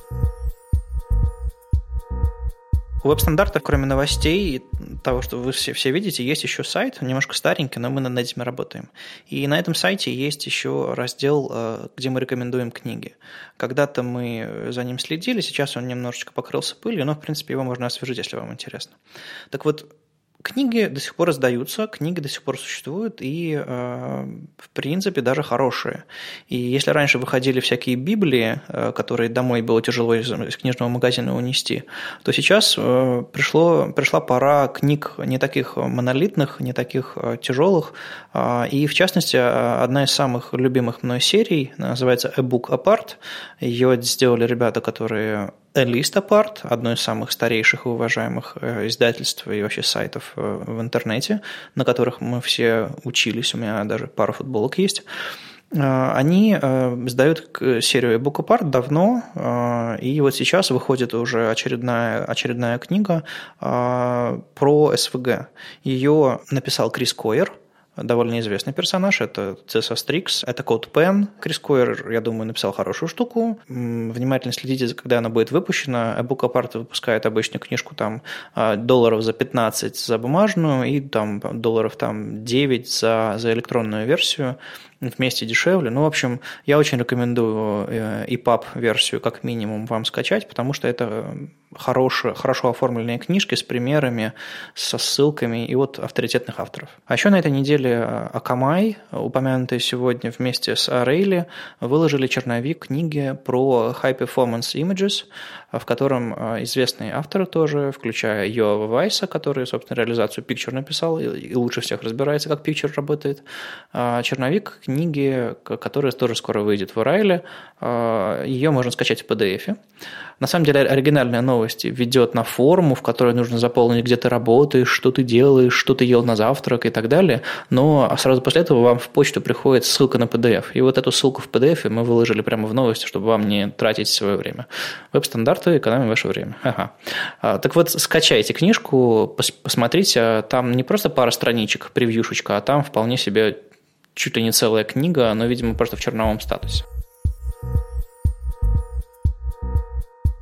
У веб-стандартов, кроме новостей и того, что вы все, все видите, есть еще сайт, немножко старенький, но мы над этим работаем. И на этом сайте есть еще раздел, э, где мы рекомендуем книги. Когда-то мы за ним следили, сейчас он немножечко покрылся пылью, но, в принципе, его можно освежить, если вам интересно. Так вот, Книги до сих пор издаются, книги до сих пор существуют, и, э, в принципе, даже хорошие. И если раньше выходили всякие Библии, э, которые домой было тяжело из, из книжного магазина унести, то сейчас э, пришло, пришла пора книг не таких монолитных, не таких тяжелых. И, в частности, одна из самых любимых мной серий называется «A Book Apart». Ее сделали ребята, которые List Apart, одно из самых старейших и уважаемых э, издательств и вообще сайтов э, в интернете, на которых мы все учились, у меня даже пара футболок есть. Э, они издают серию Book Apart давно, и вот сейчас выходит уже очередная, очередная книга про СВГ. Ее написал Крис Койер – довольно известный персонаж, это Цесса Стрикс, это Код Пен. Крис Койер, я думаю, написал хорошую штуку. Внимательно следите, когда она будет выпущена. Book Apart выпускает обычную книжку там а, долларов за 15 за бумажную и там долларов там 9 за, за электронную версию вместе дешевле. Ну, в общем, я очень рекомендую EPUB э, версию как минимум вам скачать, потому что это хорошие, хорошо оформленные книжки с примерами, со ссылками и вот авторитетных авторов. А еще на этой неделе Акамай, упомянутые сегодня вместе с Арейли, выложили черновик книги про High Performance Images, в котором известные авторы тоже, включая Йова Вайса, который, собственно, реализацию Picture написал и лучше всех разбирается, как Picture работает, черновик книги, которая тоже скоро выйдет в Арайле, ее можно скачать в PDF. На самом деле оригинальная новость ведет на форму, в которой нужно заполнить, где ты работаешь, что ты делаешь, что ты ел на завтрак и так далее. Но сразу после этого вам в почту приходит ссылка на PDF. И вот эту ссылку в PDF мы выложили прямо в новости, чтобы вам не тратить свое время. Веб-стандарты экономим ваше время. Ага. А, так вот, скачайте книжку, посмотрите, там не просто пара страничек, превьюшечка, а там вполне себе чуть ли не целая книга, но, видимо, просто в черновом статусе.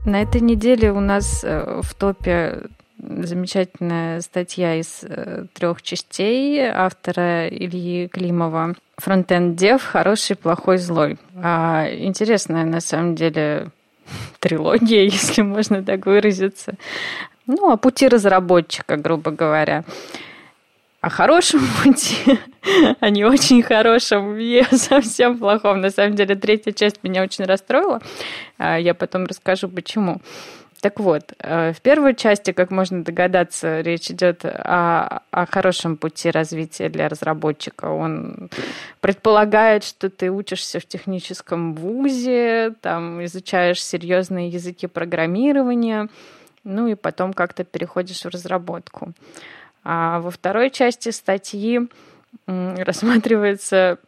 На этой неделе у нас э, в топе замечательная статья из э, трех частей автора Ильи Климова «Фронтенд Дев. Хороший, плохой, злой». А, интересная, на самом деле, трилогия, если можно так выразиться. Ну, о пути разработчика, грубо говоря о хорошем пути, а не очень хорошем и совсем плохом. На самом деле, третья часть меня очень расстроила. А, я потом расскажу, почему. Так вот, э, в первой части, как можно догадаться, речь идет о, о хорошем пути развития для разработчика. Он предполагает, что ты учишься в техническом вузе, там изучаешь серьезные языки программирования, ну и потом как-то переходишь в разработку. А во второй части статьи рассматривается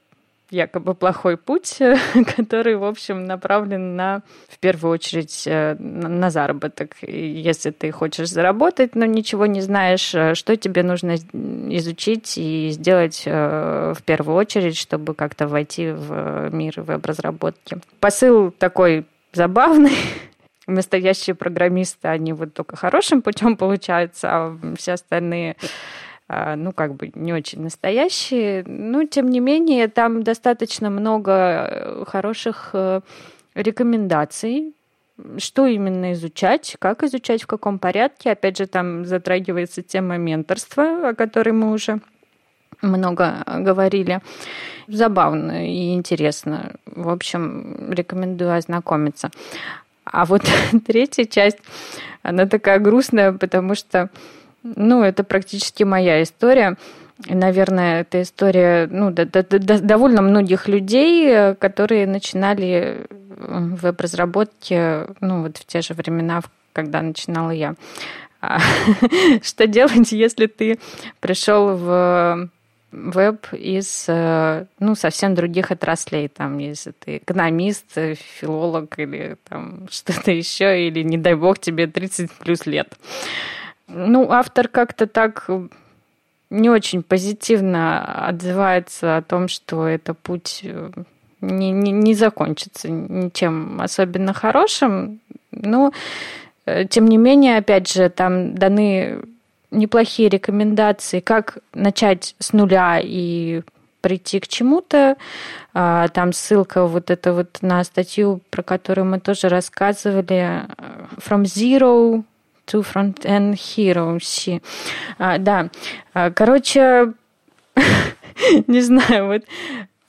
якобы плохой путь, который, в общем, направлен на, в первую очередь, э, на заработок. Если ты хочешь заработать, но ничего не знаешь, э, что тебе нужно изучить и сделать э, в первую очередь, чтобы как-то войти в мир веб-разработки. Посыл такой забавный, настоящие программисты, они вот только хорошим путем получаются, а все остальные ну, как бы не очень настоящие. Но, тем не менее, там достаточно много хороших э, рекомендаций, что именно изучать, как изучать, в каком порядке. Опять же, там затрагивается тема менторства, о которой мы уже много говорили. Забавно и интересно. В общем, рекомендую ознакомиться. А вот третья часть, она такая грустная, потому что, ну, это практически моя история. И, наверное, это история ну, до, до, до, довольно многих людей, которые начинали в веб-разработке ну, вот в те же времена, когда начинала я. А что делать, если ты пришел в веб из э, ну, совсем других отраслей. Там, если ты экономист, филолог или там что-то еще, или, не дай бог, тебе 30 плюс лет. Ну, автор как-то так не очень позитивно отзывается о том, что это путь э, не, не, не закончится ничем особенно хорошим. Но, э, тем не менее, опять же, там даны неплохие рекомендации, как начать с нуля и прийти к чему-то. А, там ссылка вот это вот на статью, про которую мы тоже рассказывали, From Zero to Front-End Heroes. А, да, а, короче, не знаю, вот,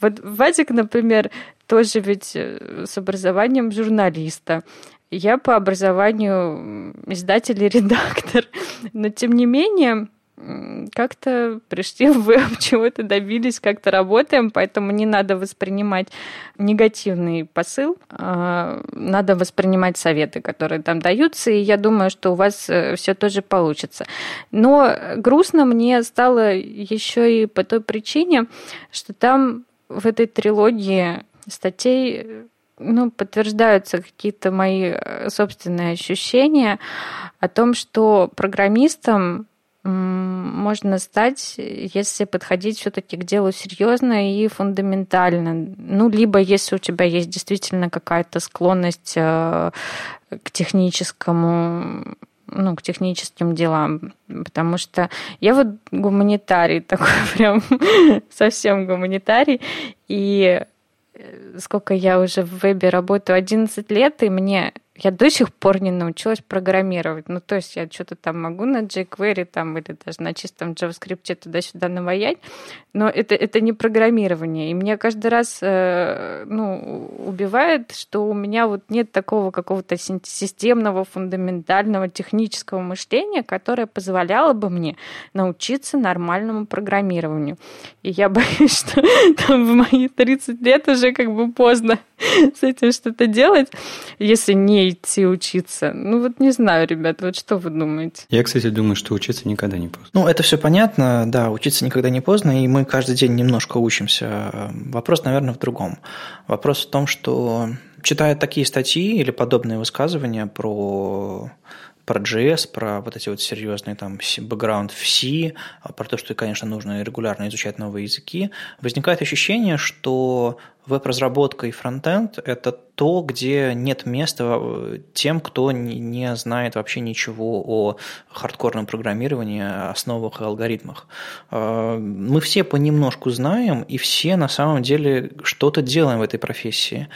вот Вадик, например, тоже ведь э, с образованием журналиста. Я по образованию издатель и редактор, но тем не менее как-то пришли в веб, чего-то добились, как-то работаем, поэтому не надо воспринимать негативный посыл, а надо воспринимать советы, которые там даются, и я думаю, что у вас э, все тоже получится. Но грустно мне стало еще и по той причине, что там в этой трилогии статей ну, подтверждаются какие-то мои э, собственные ощущения о том, что программистом можно стать, если подходить все-таки к делу серьезно и фундаментально. Ну, либо если у тебя есть действительно какая-то склонность э, к техническому ну, к техническим делам, потому что я вот гуманитарий такой прям совсем гуманитарий, и сколько я уже в вебе работаю, 11 лет, и мне я до сих пор не научилась программировать. Ну, то есть я что-то там могу на jQuery там, или даже на чистом JavaScript туда-сюда наваять, но это, это не программирование. И мне каждый раз э, ну, убивает, что у меня вот нет такого какого-то системного, фундаментального, технического мышления, которое позволяло бы мне научиться нормальному программированию. И я боюсь, что там в мои 30 лет уже как бы поздно с этим что-то делать, если не идти учиться. Ну вот не знаю, ребят, вот что вы думаете? Я, кстати, думаю, что учиться никогда не поздно. Ну, это все понятно, да, учиться никогда не поздно, и мы каждый день немножко учимся. Вопрос, наверное, в другом. Вопрос в том, что читая такие статьи или подобные высказывания про про JS, про вот эти вот серьезные там бэкграунд в C, про то, что, конечно, нужно регулярно изучать новые языки, возникает ощущение, что веб-разработка и фронтенд – это то, где нет места э, тем, кто не знает вообще ничего о хардкорном программировании, основах и алгоритмах. Э, мы все понемножку знаем, и все на самом деле что-то делаем в этой профессии.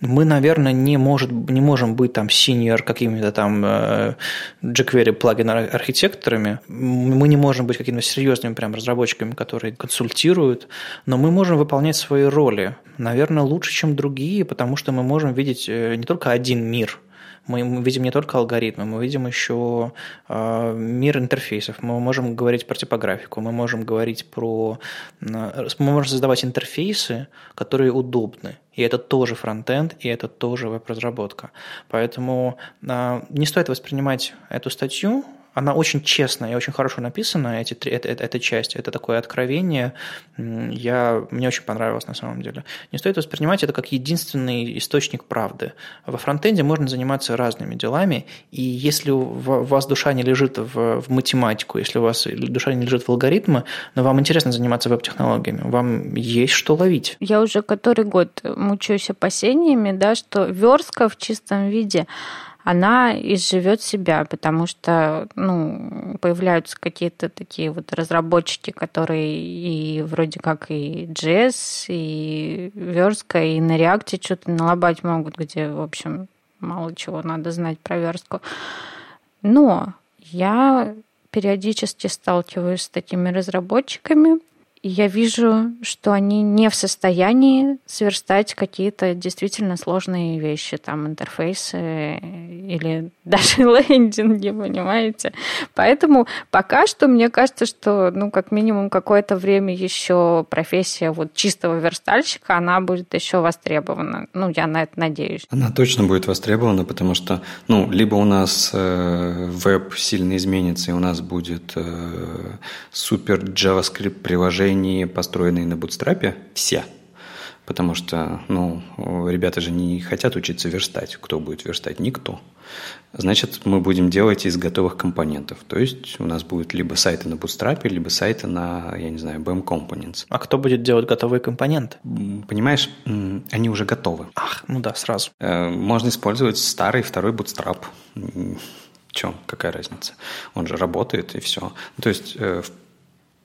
Мы, наверное, не, может, не можем быть там senior какими-то там э, jQuery плагин архитекторами, мы не можем быть какими-то серьезными прям разработчиками, которые консультируют, но мы можем выполнять свои роли, наверное, лучше, чем другие, потому что мы можем видеть э, не только один мир – мы видим не только алгоритмы, мы видим еще а, мир интерфейсов. Мы можем говорить про типографику, мы можем говорить про... Мы можем создавать интерфейсы, которые удобны. И это тоже фронтенд, и это тоже веб-разработка. Поэтому не стоит воспринимать эту статью она очень честная и очень хорошо написана, эти, эта, эта, эта часть, это такое откровение, я, мне очень понравилось на самом деле. Не стоит воспринимать это как единственный источник правды. Во фронтенде можно заниматься разными делами, и если у вас душа не лежит в, в математику, если у вас душа не лежит в алгоритмы, но вам интересно заниматься веб-технологиями, вам есть что ловить. Я уже который год мучаюсь опасениями, да, что верстка в чистом виде – она изживет себя, потому что ну, появляются какие-то такие вот разработчики, которые и вроде как и JS, и верстка, и на реакте что-то налобать могут, где, в общем, мало чего надо знать про верстку. Но я периодически сталкиваюсь с такими разработчиками, и я вижу, что они не в состоянии сверстать какие-то действительно сложные вещи, там интерфейсы или даже лендинги, понимаете? Поэтому пока что мне кажется, что, ну, как минимум какое-то время еще профессия вот чистого верстальщика, она будет еще востребована. Ну, я на это надеюсь. Она точно будет востребована, потому что, ну, либо у нас э, веб сильно изменится, и у нас будет э, супер JavaScript приложение, приложения, построенные на Bootstrap, все. Потому что, ну, ребята же не хотят учиться верстать. Кто будет верстать? Никто. Значит, мы будем делать из готовых компонентов. То есть у нас будут либо сайты на Bootstrap, либо сайты на, я не знаю, BM Components. А кто будет делать готовые компоненты? Понимаешь, они уже готовы. Ах, ну да, сразу. Э, можно использовать старый второй Bootstrap. Чем? Какая разница? Он же работает и все. То есть, э,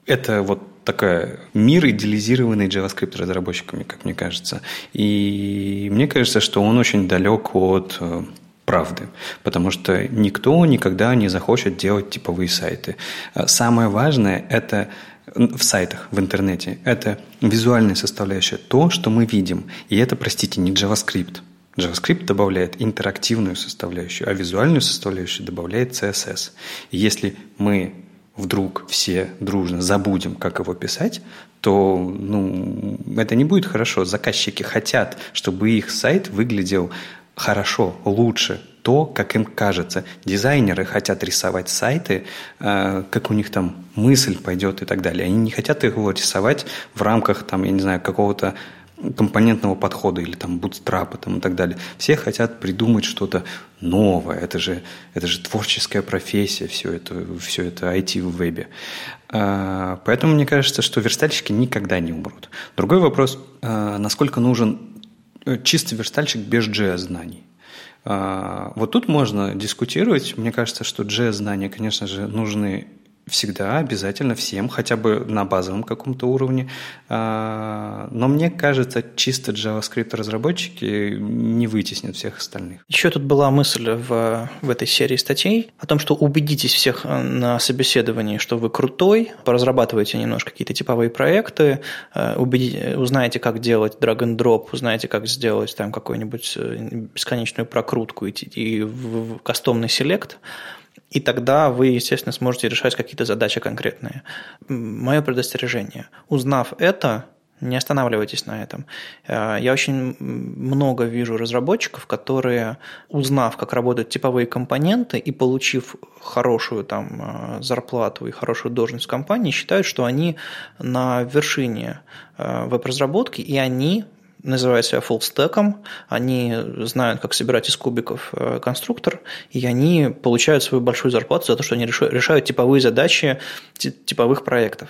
это вот такая мир, идеализированный JavaScript разработчиками, как мне кажется. И мне кажется, что он очень далек от э, правды, потому что никто никогда не захочет делать типовые сайты. А самое важное – это в сайтах, в интернете, это визуальная составляющая, то, что мы видим. И это, простите, не JavaScript. JavaScript добавляет интерактивную составляющую, а визуальную составляющую добавляет CSS. И если мы вдруг все дружно забудем, как его писать, то ну, это не будет хорошо. Заказчики хотят, чтобы их сайт выглядел хорошо, лучше, то, как им кажется. Дизайнеры хотят рисовать сайты, э, как у них там мысль пойдет и так далее. Они не хотят его рисовать в рамках, там, я не знаю, какого-то компонентного подхода или там бутстрапа там, и так далее. Все хотят придумать что-то новое. Это же, это же творческая профессия, все это, все это IT в вебе. А, поэтому мне кажется, что верстальщики никогда не умрут. Другой вопрос, а, насколько нужен э, чистый верстальщик без JS-знаний. А, вот тут можно дискутировать. Мне кажется, что JS-знания, конечно же, нужны Всегда, обязательно, всем, хотя бы на базовом каком-то уровне. А, но мне кажется, чисто JavaScript-разработчики не вытеснят всех остальных. Еще тут была мысль в, в этой серии статей о том, что убедитесь всех э, на собеседовании, что вы крутой, поразрабатывайте немножко какие-то типовые проекты, э, убедите, узнаете, как делать drag and drop, узнаете, как сделать там какую-нибудь э, бесконечную прокрутку и, и в, в кастомный селект, и тогда вы, естественно, сможете решать какие-то задачи конкретные. Мое предостережение. Узнав это, не останавливайтесь на этом. Э, я очень много вижу разработчиков, которые, узнав, как работают типовые компоненты и получив хорошую там э, зарплату и хорошую должность в компании, считают, что они на вершине э, веб-разработки, и они называют себя фуллстеком, они знают, как собирать из кубиков э, конструктор, и они получают свою большую зарплату за то, что они решают типовые задачи типовых проектов.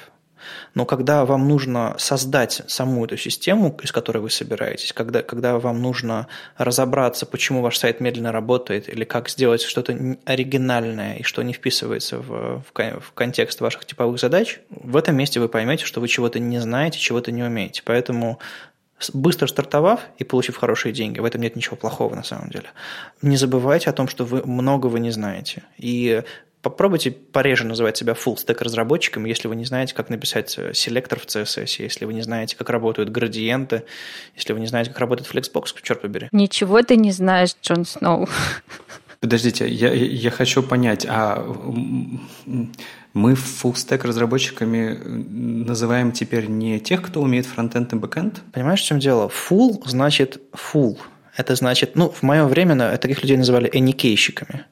Но когда вам нужно создать саму эту систему, из которой вы собираетесь, когда, когда вам нужно разобраться, почему ваш сайт медленно работает, или как сделать что-то оригинальное и что не вписывается в, в, в контекст ваших типовых задач, в этом месте вы поймете, что вы чего-то не знаете, чего-то не умеете. Поэтому быстро стартовав и получив хорошие деньги, в этом нет ничего плохого на самом деле. Не забывайте о том, что вы многого не знаете. И попробуйте пореже называть себя full stack разработчиком, если вы не знаете, как написать э, селектор в CSS, если вы не знаете, как работают градиенты, если вы не знаете, как работает Flexbox, черт побери. Ничего ты не знаешь, Джон Сноу. Подождите, я, я хочу понять, а мы фуллстек разработчиками называем теперь не тех, кто умеет фронтенд и бэкенд? Понимаешь, в чем дело? Full значит full. Это значит, ну, в мое время таких людей называли эникейщиками.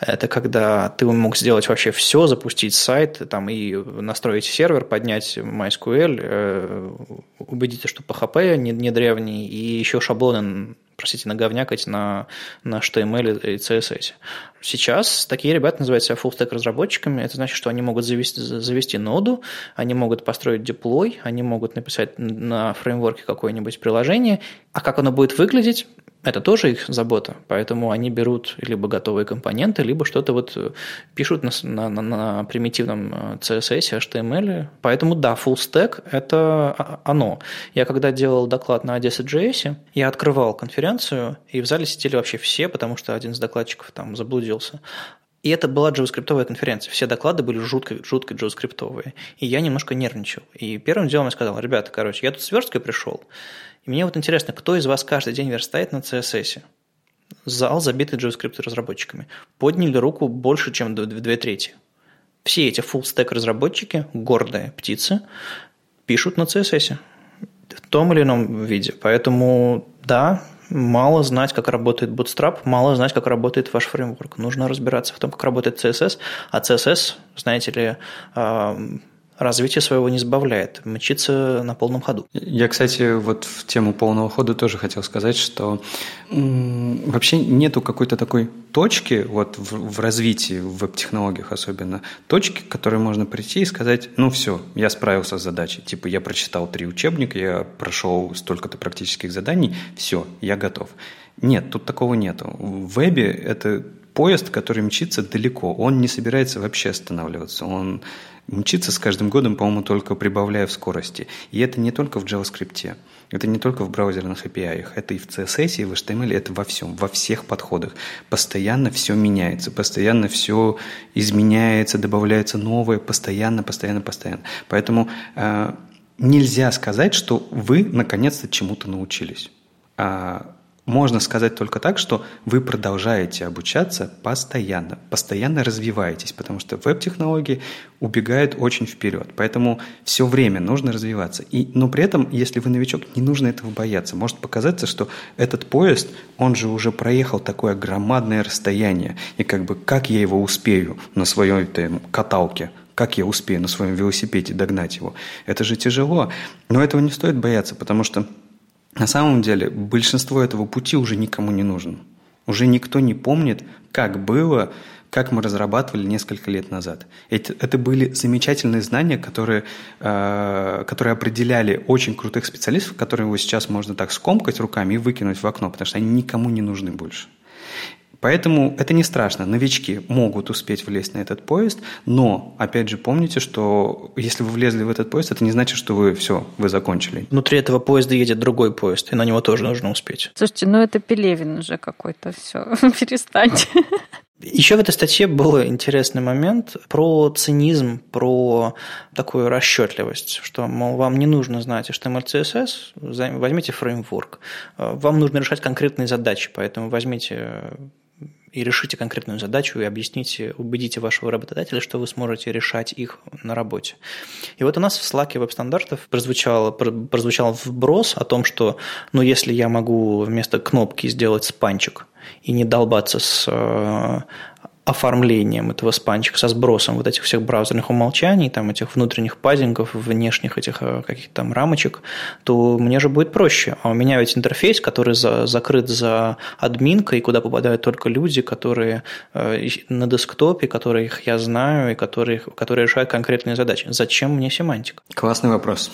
Это когда ты мог сделать вообще все, запустить сайт там, и настроить сервер, поднять MySQL, э, убедиться, что PHP не, не древний, и еще шаблоны простите, наговнякать на, на HTML и CSS. Сейчас такие ребята называют себя full-stack разработчиками. Это значит, что они могут завести, завести ноду, они могут построить деплой, они могут написать на фреймворке какое-нибудь приложение. А как оно будет выглядеть, это тоже их забота, поэтому они берут либо готовые компоненты, либо что-то вот э, пишут на, на, на примитивном э, CSS, HTML. Поэтому да, full stack – это оно. Я когда делал доклад на Одессе.js, я открывал конференцию, и в зале сидели вообще все, потому что один из докладчиков там заблудился. И это была джаваскриптовая конференция. Все доклады были жутко, жутко джаваскриптовые. И я немножко нервничал. И первым делом я сказал, ребята, короче, я тут с версткой пришел, и мне вот интересно, кто из вас каждый день верстает на CSS? Зал, забитый JavaScript разработчиками. Подняли руку больше, чем две трети. Все эти full stack разработчики, гордые птицы, пишут на CSS в том или ином виде. Поэтому, да, мало знать, как работает Bootstrap, мало знать, как работает ваш фреймворк. Нужно разбираться в том, как работает CSS. А CSS, знаете ли, развития своего не сбавляет, мчится на полном ходу. Я, кстати, вот в тему полного хода тоже хотел сказать, что вообще нету какой-то такой точки вот в, в развитии, в веб-технологиях особенно, точки, к которой можно прийти и сказать, ну все, я справился с задачей. Типа я прочитал три учебника, я прошел столько-то практических заданий, все, я готов. Нет, тут такого нету. В вебе это поезд, который мчится далеко, он не собирается вообще останавливаться, он мчится с каждым годом, по-моему, только прибавляя в скорости. И это не только в JavaScript, это не только в браузерных API, это и в CSS, и в HTML, это во всем, во всех подходах. Постоянно все меняется, постоянно все изменяется, добавляется новое, постоянно, постоянно, постоянно. Поэтому э, нельзя сказать, что вы наконец-то чему-то научились. А можно сказать только так, что вы продолжаете обучаться постоянно, постоянно развиваетесь, потому что веб-технологии убегают очень вперед. Поэтому все время нужно развиваться. И, но при этом, если вы новичок, не нужно этого бояться. Может показаться, что этот поезд, он же уже проехал такое громадное расстояние. И как бы как я его успею на своей там, каталке, как я успею на своем велосипеде догнать его? Это же тяжело. Но этого не стоит бояться, потому что на самом деле большинство этого пути уже никому не нужно. Уже никто не помнит, как было, как мы разрабатывали несколько лет назад. Это, это были замечательные знания, которые, э, которые определяли очень крутых специалистов, которые его сейчас можно так скомкать руками и выкинуть в окно, потому что они никому не нужны больше. Поэтому это не страшно. Новички могут успеть влезть на этот поезд, но, опять же, помните, что если вы влезли в этот поезд, это не значит, что вы все, вы закончили. Внутри этого поезда едет другой поезд, и на него тоже нужно успеть. Слушайте, ну это Пелевин уже какой-то, все, перестаньте. Еще в этой статье был интересный момент про цинизм, про такую расчетливость, что, мол, вам не нужно знать HTML, CSS, возьмите фреймворк. Вам нужно решать конкретные задачи, поэтому возьмите и решите конкретную задачу и объясните, убедите вашего работодателя, что вы сможете решать их на работе. И вот у нас в Slack веб-стандартов прозвучал, прозвучал вброс о том, что ну, если я могу вместо кнопки сделать спанчик и не долбаться с э, оформлением этого спанчика, со сбросом вот этих всех браузерных умолчаний, там этих внутренних пазингов, внешних этих э, каких-то там рамочек, то мне же будет проще. А у меня ведь интерфейс, который за, закрыт за админкой, куда попадают только люди, которые э, на десктопе, которых я знаю и которые, которые решают конкретные задачи. Зачем мне семантика? Классный вопрос.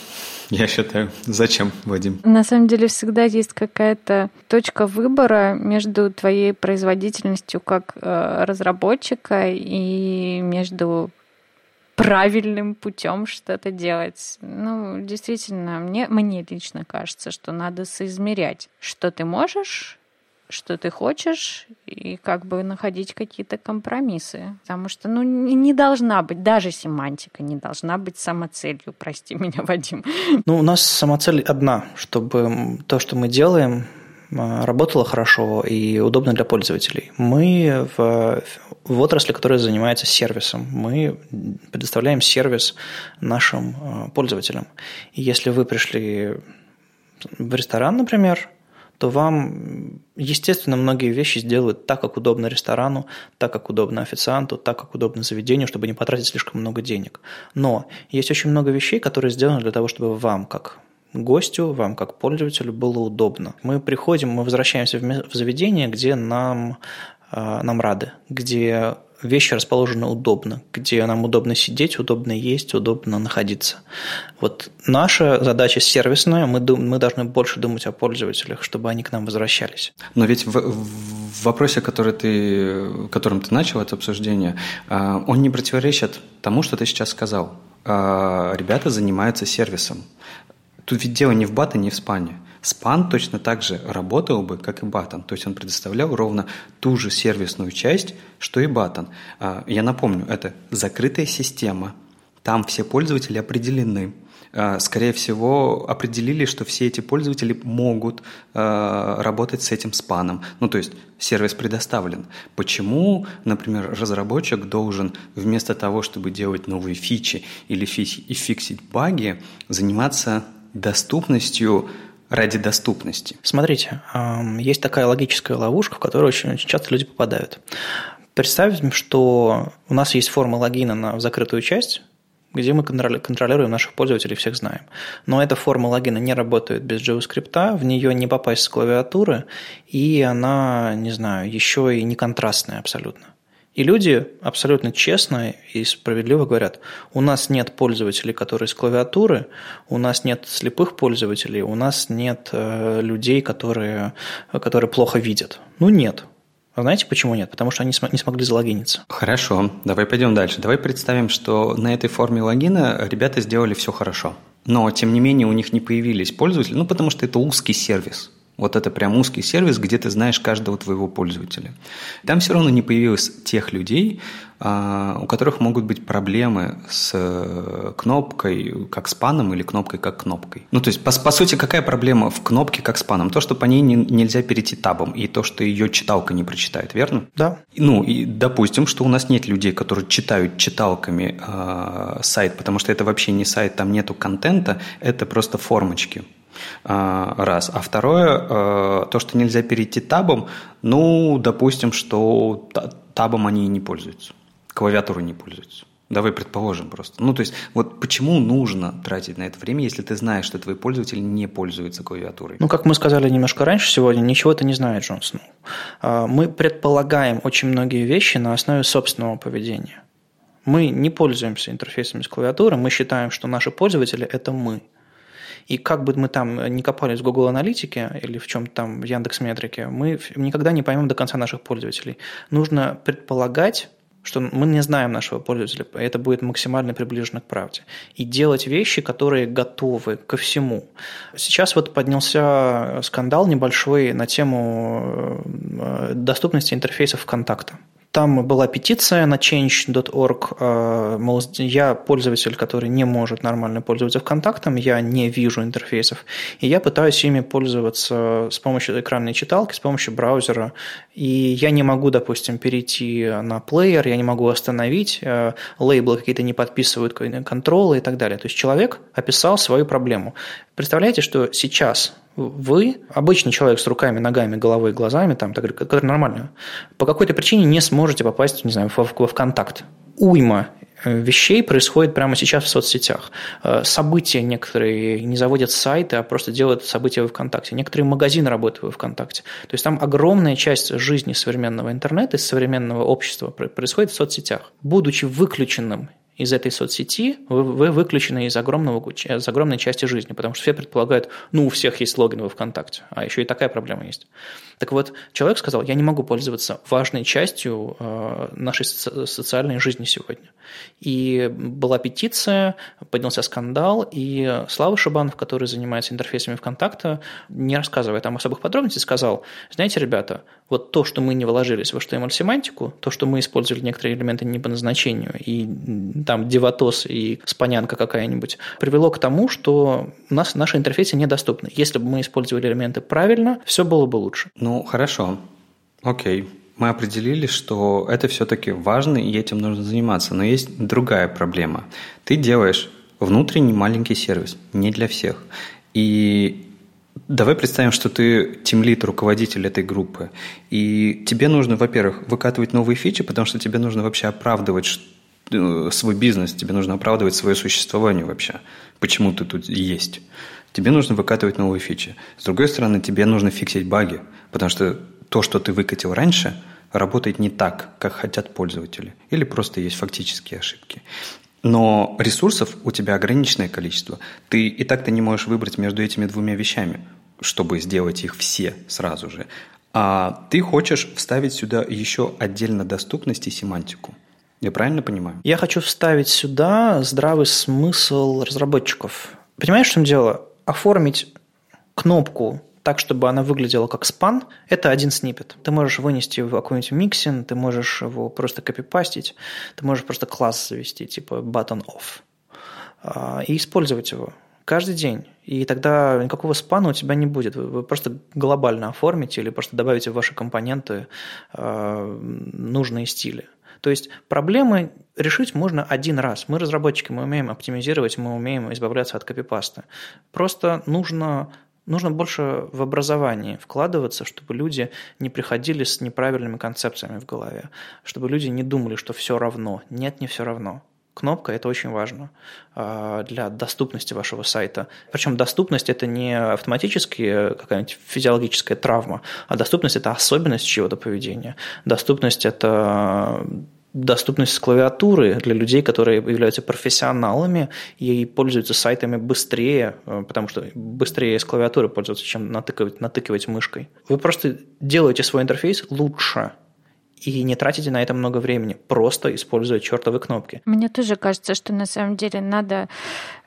Я считаю. Зачем, Вадим? На самом деле всегда есть какая-то точка выбора между твоей производительностью как э, разработчика и между правильным путем что-то делать. Ну, действительно, мне, мне лично кажется, что надо соизмерять, что ты можешь что ты хочешь, и как бы находить какие-то компромиссы. Потому что, ну, не должна быть, даже семантика не должна быть самоцелью, прости меня, Вадим. Ну, у нас самоцель одна, чтобы то, что мы делаем, работало хорошо и удобно для пользователей. Мы в, в отрасли, которая занимается сервисом, мы предоставляем сервис нашим а, пользователям. И если вы пришли в ресторан, например, то вам, естественно, многие вещи сделают так, как удобно ресторану, так, как удобно официанту, так, как удобно заведению, чтобы не потратить слишком много денег. Но есть очень много вещей, которые сделаны для того, чтобы вам, как гостю, вам как пользователю было удобно. Мы приходим, мы возвращаемся в заведение, где нам, а, нам рады, где вещи расположены удобно, где нам удобно сидеть, удобно есть, удобно находиться. Вот наша задача сервисная, мы, дум, мы должны больше думать о пользователях, чтобы они к нам возвращались. Но ведь в, в вопросе, который ты, которым ты начал это обсуждение, а, он не противоречит тому, что ты сейчас сказал. А, ребята занимаются сервисом. Тут ведь дело не в бате, не в спане. Спан точно так же работал бы, как и Батон. То есть он предоставлял ровно ту же сервисную часть, что и Батон. А, я напомню, это закрытая система. Там все пользователи определены. А, скорее всего, определили, что все эти пользователи могут а, работать с этим спаном. Ну, то есть сервис предоставлен. Почему, например, разработчик должен вместо того, чтобы делать новые фичи или фиксить баги, заниматься доступностью ради доступности. Смотрите, есть такая логическая ловушка, в которую очень, очень часто люди попадают. Представим, что у нас есть форма логина на закрытую часть, где мы контролируем наших пользователей, всех знаем. Но эта форма логина не работает без JavaScript, в нее не попасть с клавиатуры, и она, не знаю, еще и не контрастная абсолютно. И люди абсолютно честно и справедливо говорят, у нас нет пользователей, которые с клавиатуры, у нас нет слепых пользователей, у нас нет э, людей, которые, которые плохо видят. Ну нет. А знаете, почему нет? Потому что они не смогли залогиниться. Хорошо, давай пойдем дальше. Давай представим, что на этой форме логина ребята сделали все хорошо. Но, тем не менее, у них не появились пользователи, ну, потому что это узкий сервис. Вот это прям узкий сервис, где ты знаешь каждого твоего пользователя. Там все равно не появилось тех людей, а, у которых могут быть проблемы с э, кнопкой как с паном или кнопкой как кнопкой. Ну, то есть, по, по сути, какая проблема в кнопке как с паном? То, что по ней не, нельзя перейти табом, и то, что ее читалка не прочитает, верно? Да. Ну, и допустим, что у нас нет людей, которые читают читалками э, сайт, потому что это вообще не сайт, там нету контента, это просто формочки. А, раз. А второе, э, то, что нельзя перейти табом, ну, допустим, что табом они не пользуются, клавиатурой не пользуются. Давай предположим просто. Ну, то есть, вот почему нужно тратить на это время, если ты знаешь, что твои пользователи не пользуются клавиатурой? Ну, как мы сказали немножко раньше сегодня, ничего это не знает Джон. А, мы предполагаем очень многие вещи на основе собственного поведения. Мы не пользуемся интерфейсами с клавиатуры, мы считаем, что наши пользователи – это мы – И как бы мы там не копались в Google Аналитике или в чем-то там в Яндекс Метрике, мы никогда не поймем до конца наших пользователей. Нужно предполагать, что мы не знаем нашего пользователя, это будет максимально приближено к правде. И делать вещи, которые готовы ко всему. Сейчас вот поднялся скандал небольшой на тему э, доступности интерфейсов ВКонтакта. Там была петиция на change.org, э, я пользователь, который не может нормально пользоваться ВКонтактом, я не вижу интерфейсов, и я пытаюсь ими пользоваться с помощью экранной читалки, с помощью браузера, и я не могу, допустим, перейти на плеер, я не могу остановить, э, лейблы какие-то не подписывают контролы и так далее. То есть человек описал свою проблему. Представляете, что сейчас вы, обычный человек с руками, ногами, головой, глазами, там, который нормально, по какой-то причине не сможете попасть, не знаю, во ВКонтакт. Уйма э, вещей происходит прямо сейчас в соцсетях. Э, события некоторые не заводят сайты, а просто делают события в ВКонтакте. Некоторые магазины работают в ВКонтакте. То есть там огромная часть жизни современного интернета и современного общества происходит в соцсетях. Будучи выключенным из этой соцсети, вы, вы выключены из, огромного, из огромной части жизни, потому что все предполагают, ну, у всех есть логин во ВКонтакте, а еще и такая проблема есть. Так вот, человек сказал, я не могу пользоваться важной частью э, нашей социальной жизни сегодня. И была петиция, поднялся скандал, и Слава Шибанов, который занимается интерфейсами ВКонтакта, не рассказывая там особых подробностей, сказал, знаете, ребята, вот то, что мы не вложились в HTML-семантику, то, что мы использовали некоторые элементы не по назначению, и там деватос и спонянка какая-нибудь, привело к тому, что у нас наши интерфейсы недоступны. Если бы мы использовали элементы правильно, все было бы лучше. Ну, хорошо. Окей. Мы определили, что это все-таки важно, и этим нужно заниматься. Но есть другая проблема. Ты делаешь внутренний маленький сервис, не для всех. И Давай представим, что ты тимлит, руководитель этой группы, и тебе нужно, во-первых, выкатывать новые фичи, потому что тебе нужно вообще оправдывать э, свой бизнес, тебе нужно оправдывать свое существование вообще, почему ты тут есть. Тебе нужно выкатывать новые фичи. С другой стороны, тебе нужно фиксить баги, потому что то, что ты выкатил раньше, работает не так, как хотят пользователи. Или просто есть фактические ошибки. Но ресурсов у тебя ограниченное количество. Ты и так-то не можешь выбрать между этими двумя вещами, чтобы сделать их все сразу же. А ты хочешь вставить сюда еще отдельно доступность и семантику. Я правильно понимаю? Я хочу вставить сюда здравый смысл разработчиков. Понимаешь, в чем дело? Оформить кнопку так, чтобы она выглядела как спан, это один снипет. Ты можешь вынести в какой-нибудь миксин, ты можешь его просто копипастить, ты можешь просто класс завести, типа button off, а, и использовать его каждый день. И тогда никакого спана у тебя не будет. Вы просто глобально оформите или просто добавите в ваши компоненты а, нужные стили. То есть проблемы решить можно один раз. Мы разработчики, мы умеем оптимизировать, мы умеем избавляться от копипаста. Просто нужно Нужно больше в образование вкладываться, чтобы люди не приходили с неправильными концепциями в голове, чтобы люди не думали, что все равно. Нет, не все равно. Кнопка – это очень важно а, для доступности вашего сайта. Причем доступность – это не автоматически какая-нибудь физиологическая травма, а доступность – это особенность чего-то поведения. Доступность – это доступность клавиатуры для людей, которые являются профессионалами и пользуются сайтами быстрее, э, потому что быстрее с клавиатуры пользоваться, чем натыкивать, натыкивать мышкой. Вы просто делаете свой интерфейс лучше, и не тратите на это много времени, просто используя чертовы кнопки. Мне тоже кажется, что на самом деле надо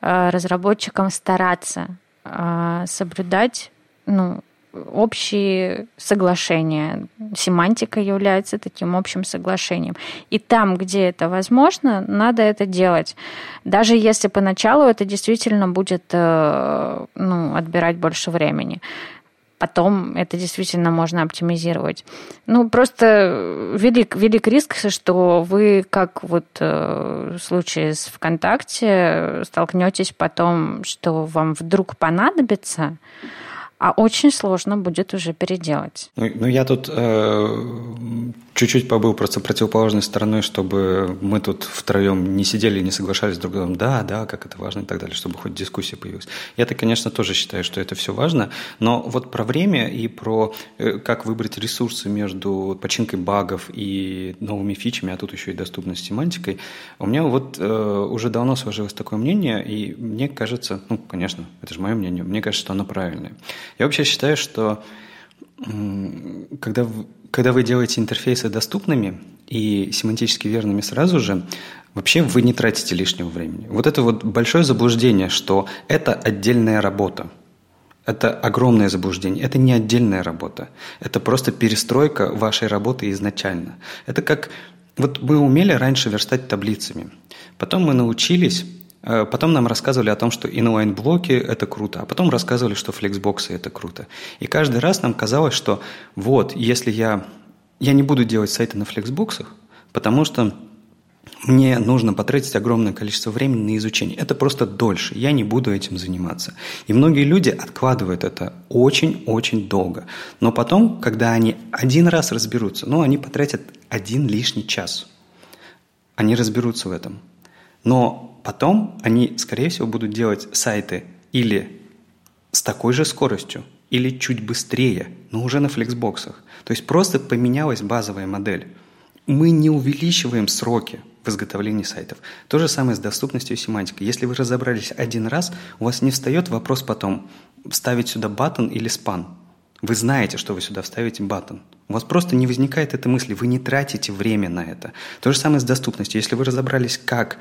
э, разработчикам стараться э, соблюдать ну, общие соглашения. Семантика является таким общим соглашением. И там, где это возможно, надо это делать. Даже если поначалу это действительно будет э, ну, отбирать больше времени потом это действительно можно оптимизировать. Ну, просто велик, велик риск, что вы, как вот э, в случае с ВКонтакте, столкнетесь потом, что вам вдруг понадобится, а очень сложно будет уже переделать. Ну, ну я тут э, чуть-чуть побыл просто противоположной стороной, чтобы мы тут втроем не сидели и не соглашались друг с другом, да, да, как это важно и так далее, чтобы хоть дискуссия появилась. Я-то, конечно, тоже считаю, что это все важно, но вот про время и про э, как выбрать ресурсы между починкой багов и новыми фичами, а тут еще и доступность семантикой, у меня вот э, уже давно сложилось такое мнение, и мне кажется, ну, конечно, это же мое мнение, мне кажется, что оно правильное. Я вообще считаю, что когда, когда вы делаете интерфейсы доступными и семантически верными сразу же, вообще вы не тратите лишнего времени. Вот это вот большое заблуждение, что это отдельная работа. Это огромное заблуждение. Это не отдельная работа. Это просто перестройка вашей работы изначально. Это как... Вот мы умели раньше верстать таблицами. Потом мы научились потом нам рассказывали о том, что инлайн-блоки – это круто, а потом рассказывали, что флексбоксы – это круто. И каждый раз нам казалось, что вот, если я, я не буду делать сайты на флексбоксах, потому что мне нужно потратить огромное количество времени на изучение. Это просто дольше. Я не буду этим заниматься. И многие люди откладывают это очень-очень долго. Но потом, когда они один раз разберутся, ну, они потратят один лишний час. Они разберутся в этом. Но Потом они, скорее всего, будут делать сайты или с такой же скоростью, или чуть быстрее, но уже на флексбоксах. То есть просто поменялась базовая модель. Мы не увеличиваем сроки в изготовлении сайтов. То же самое с доступностью и семантикой. Если вы разобрались один раз, у вас не встает вопрос потом, ставить сюда батон или спан. Вы знаете, что вы сюда вставите батон. У вас просто не возникает этой мысли, вы не тратите время на это. То же самое с доступностью. Если вы разобрались, как,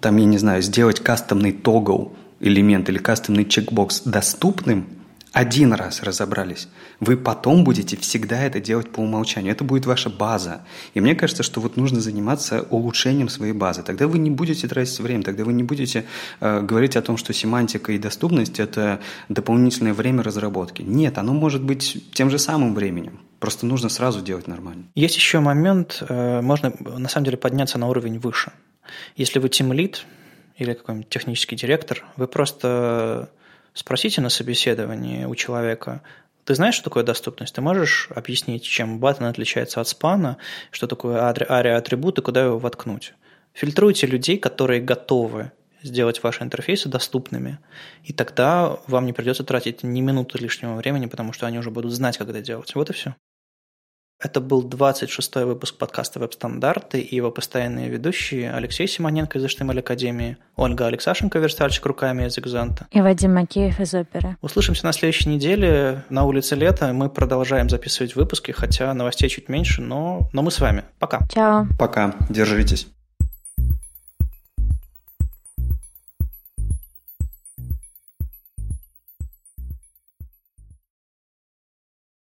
там, я не знаю, сделать кастомный тогл элемент или кастомный чекбокс доступным, один раз разобрались, вы потом будете всегда это делать по умолчанию. Это будет ваша база. И мне кажется, что вот нужно заниматься улучшением своей базы. Тогда вы не будете тратить время, тогда вы не будете э, говорить о том, что семантика и доступность – это дополнительное время разработки. Нет, оно может быть тем же самым временем. Просто нужно сразу делать нормально. Есть еще момент, э, можно на самом деле подняться на уровень выше. Если вы тимлит или какой-нибудь технический директор, вы просто Спросите на собеседовании у человека, ты знаешь, что такое доступность? Ты можешь объяснить, чем баттон отличается от спана, что такое ария-атрибут и куда его воткнуть? Фильтруйте людей, которые готовы сделать ваши интерфейсы доступными, и тогда вам не придется тратить ни минуты лишнего времени, потому что они уже будут знать, как это делать. Вот и все. Это был 26-й выпуск подкаста «Веб-стандарты» и его постоянные ведущие Алексей Симоненко из HTML Академии, Ольга Алексашенко, верстальщик руками из Экзанта. И Вадим Макеев из Оперы. Услышимся на следующей неделе. На улице лето. Мы продолжаем записывать выпуски, хотя новостей чуть меньше, но, но мы с вами. Пока. Чао. Пока. Держитесь.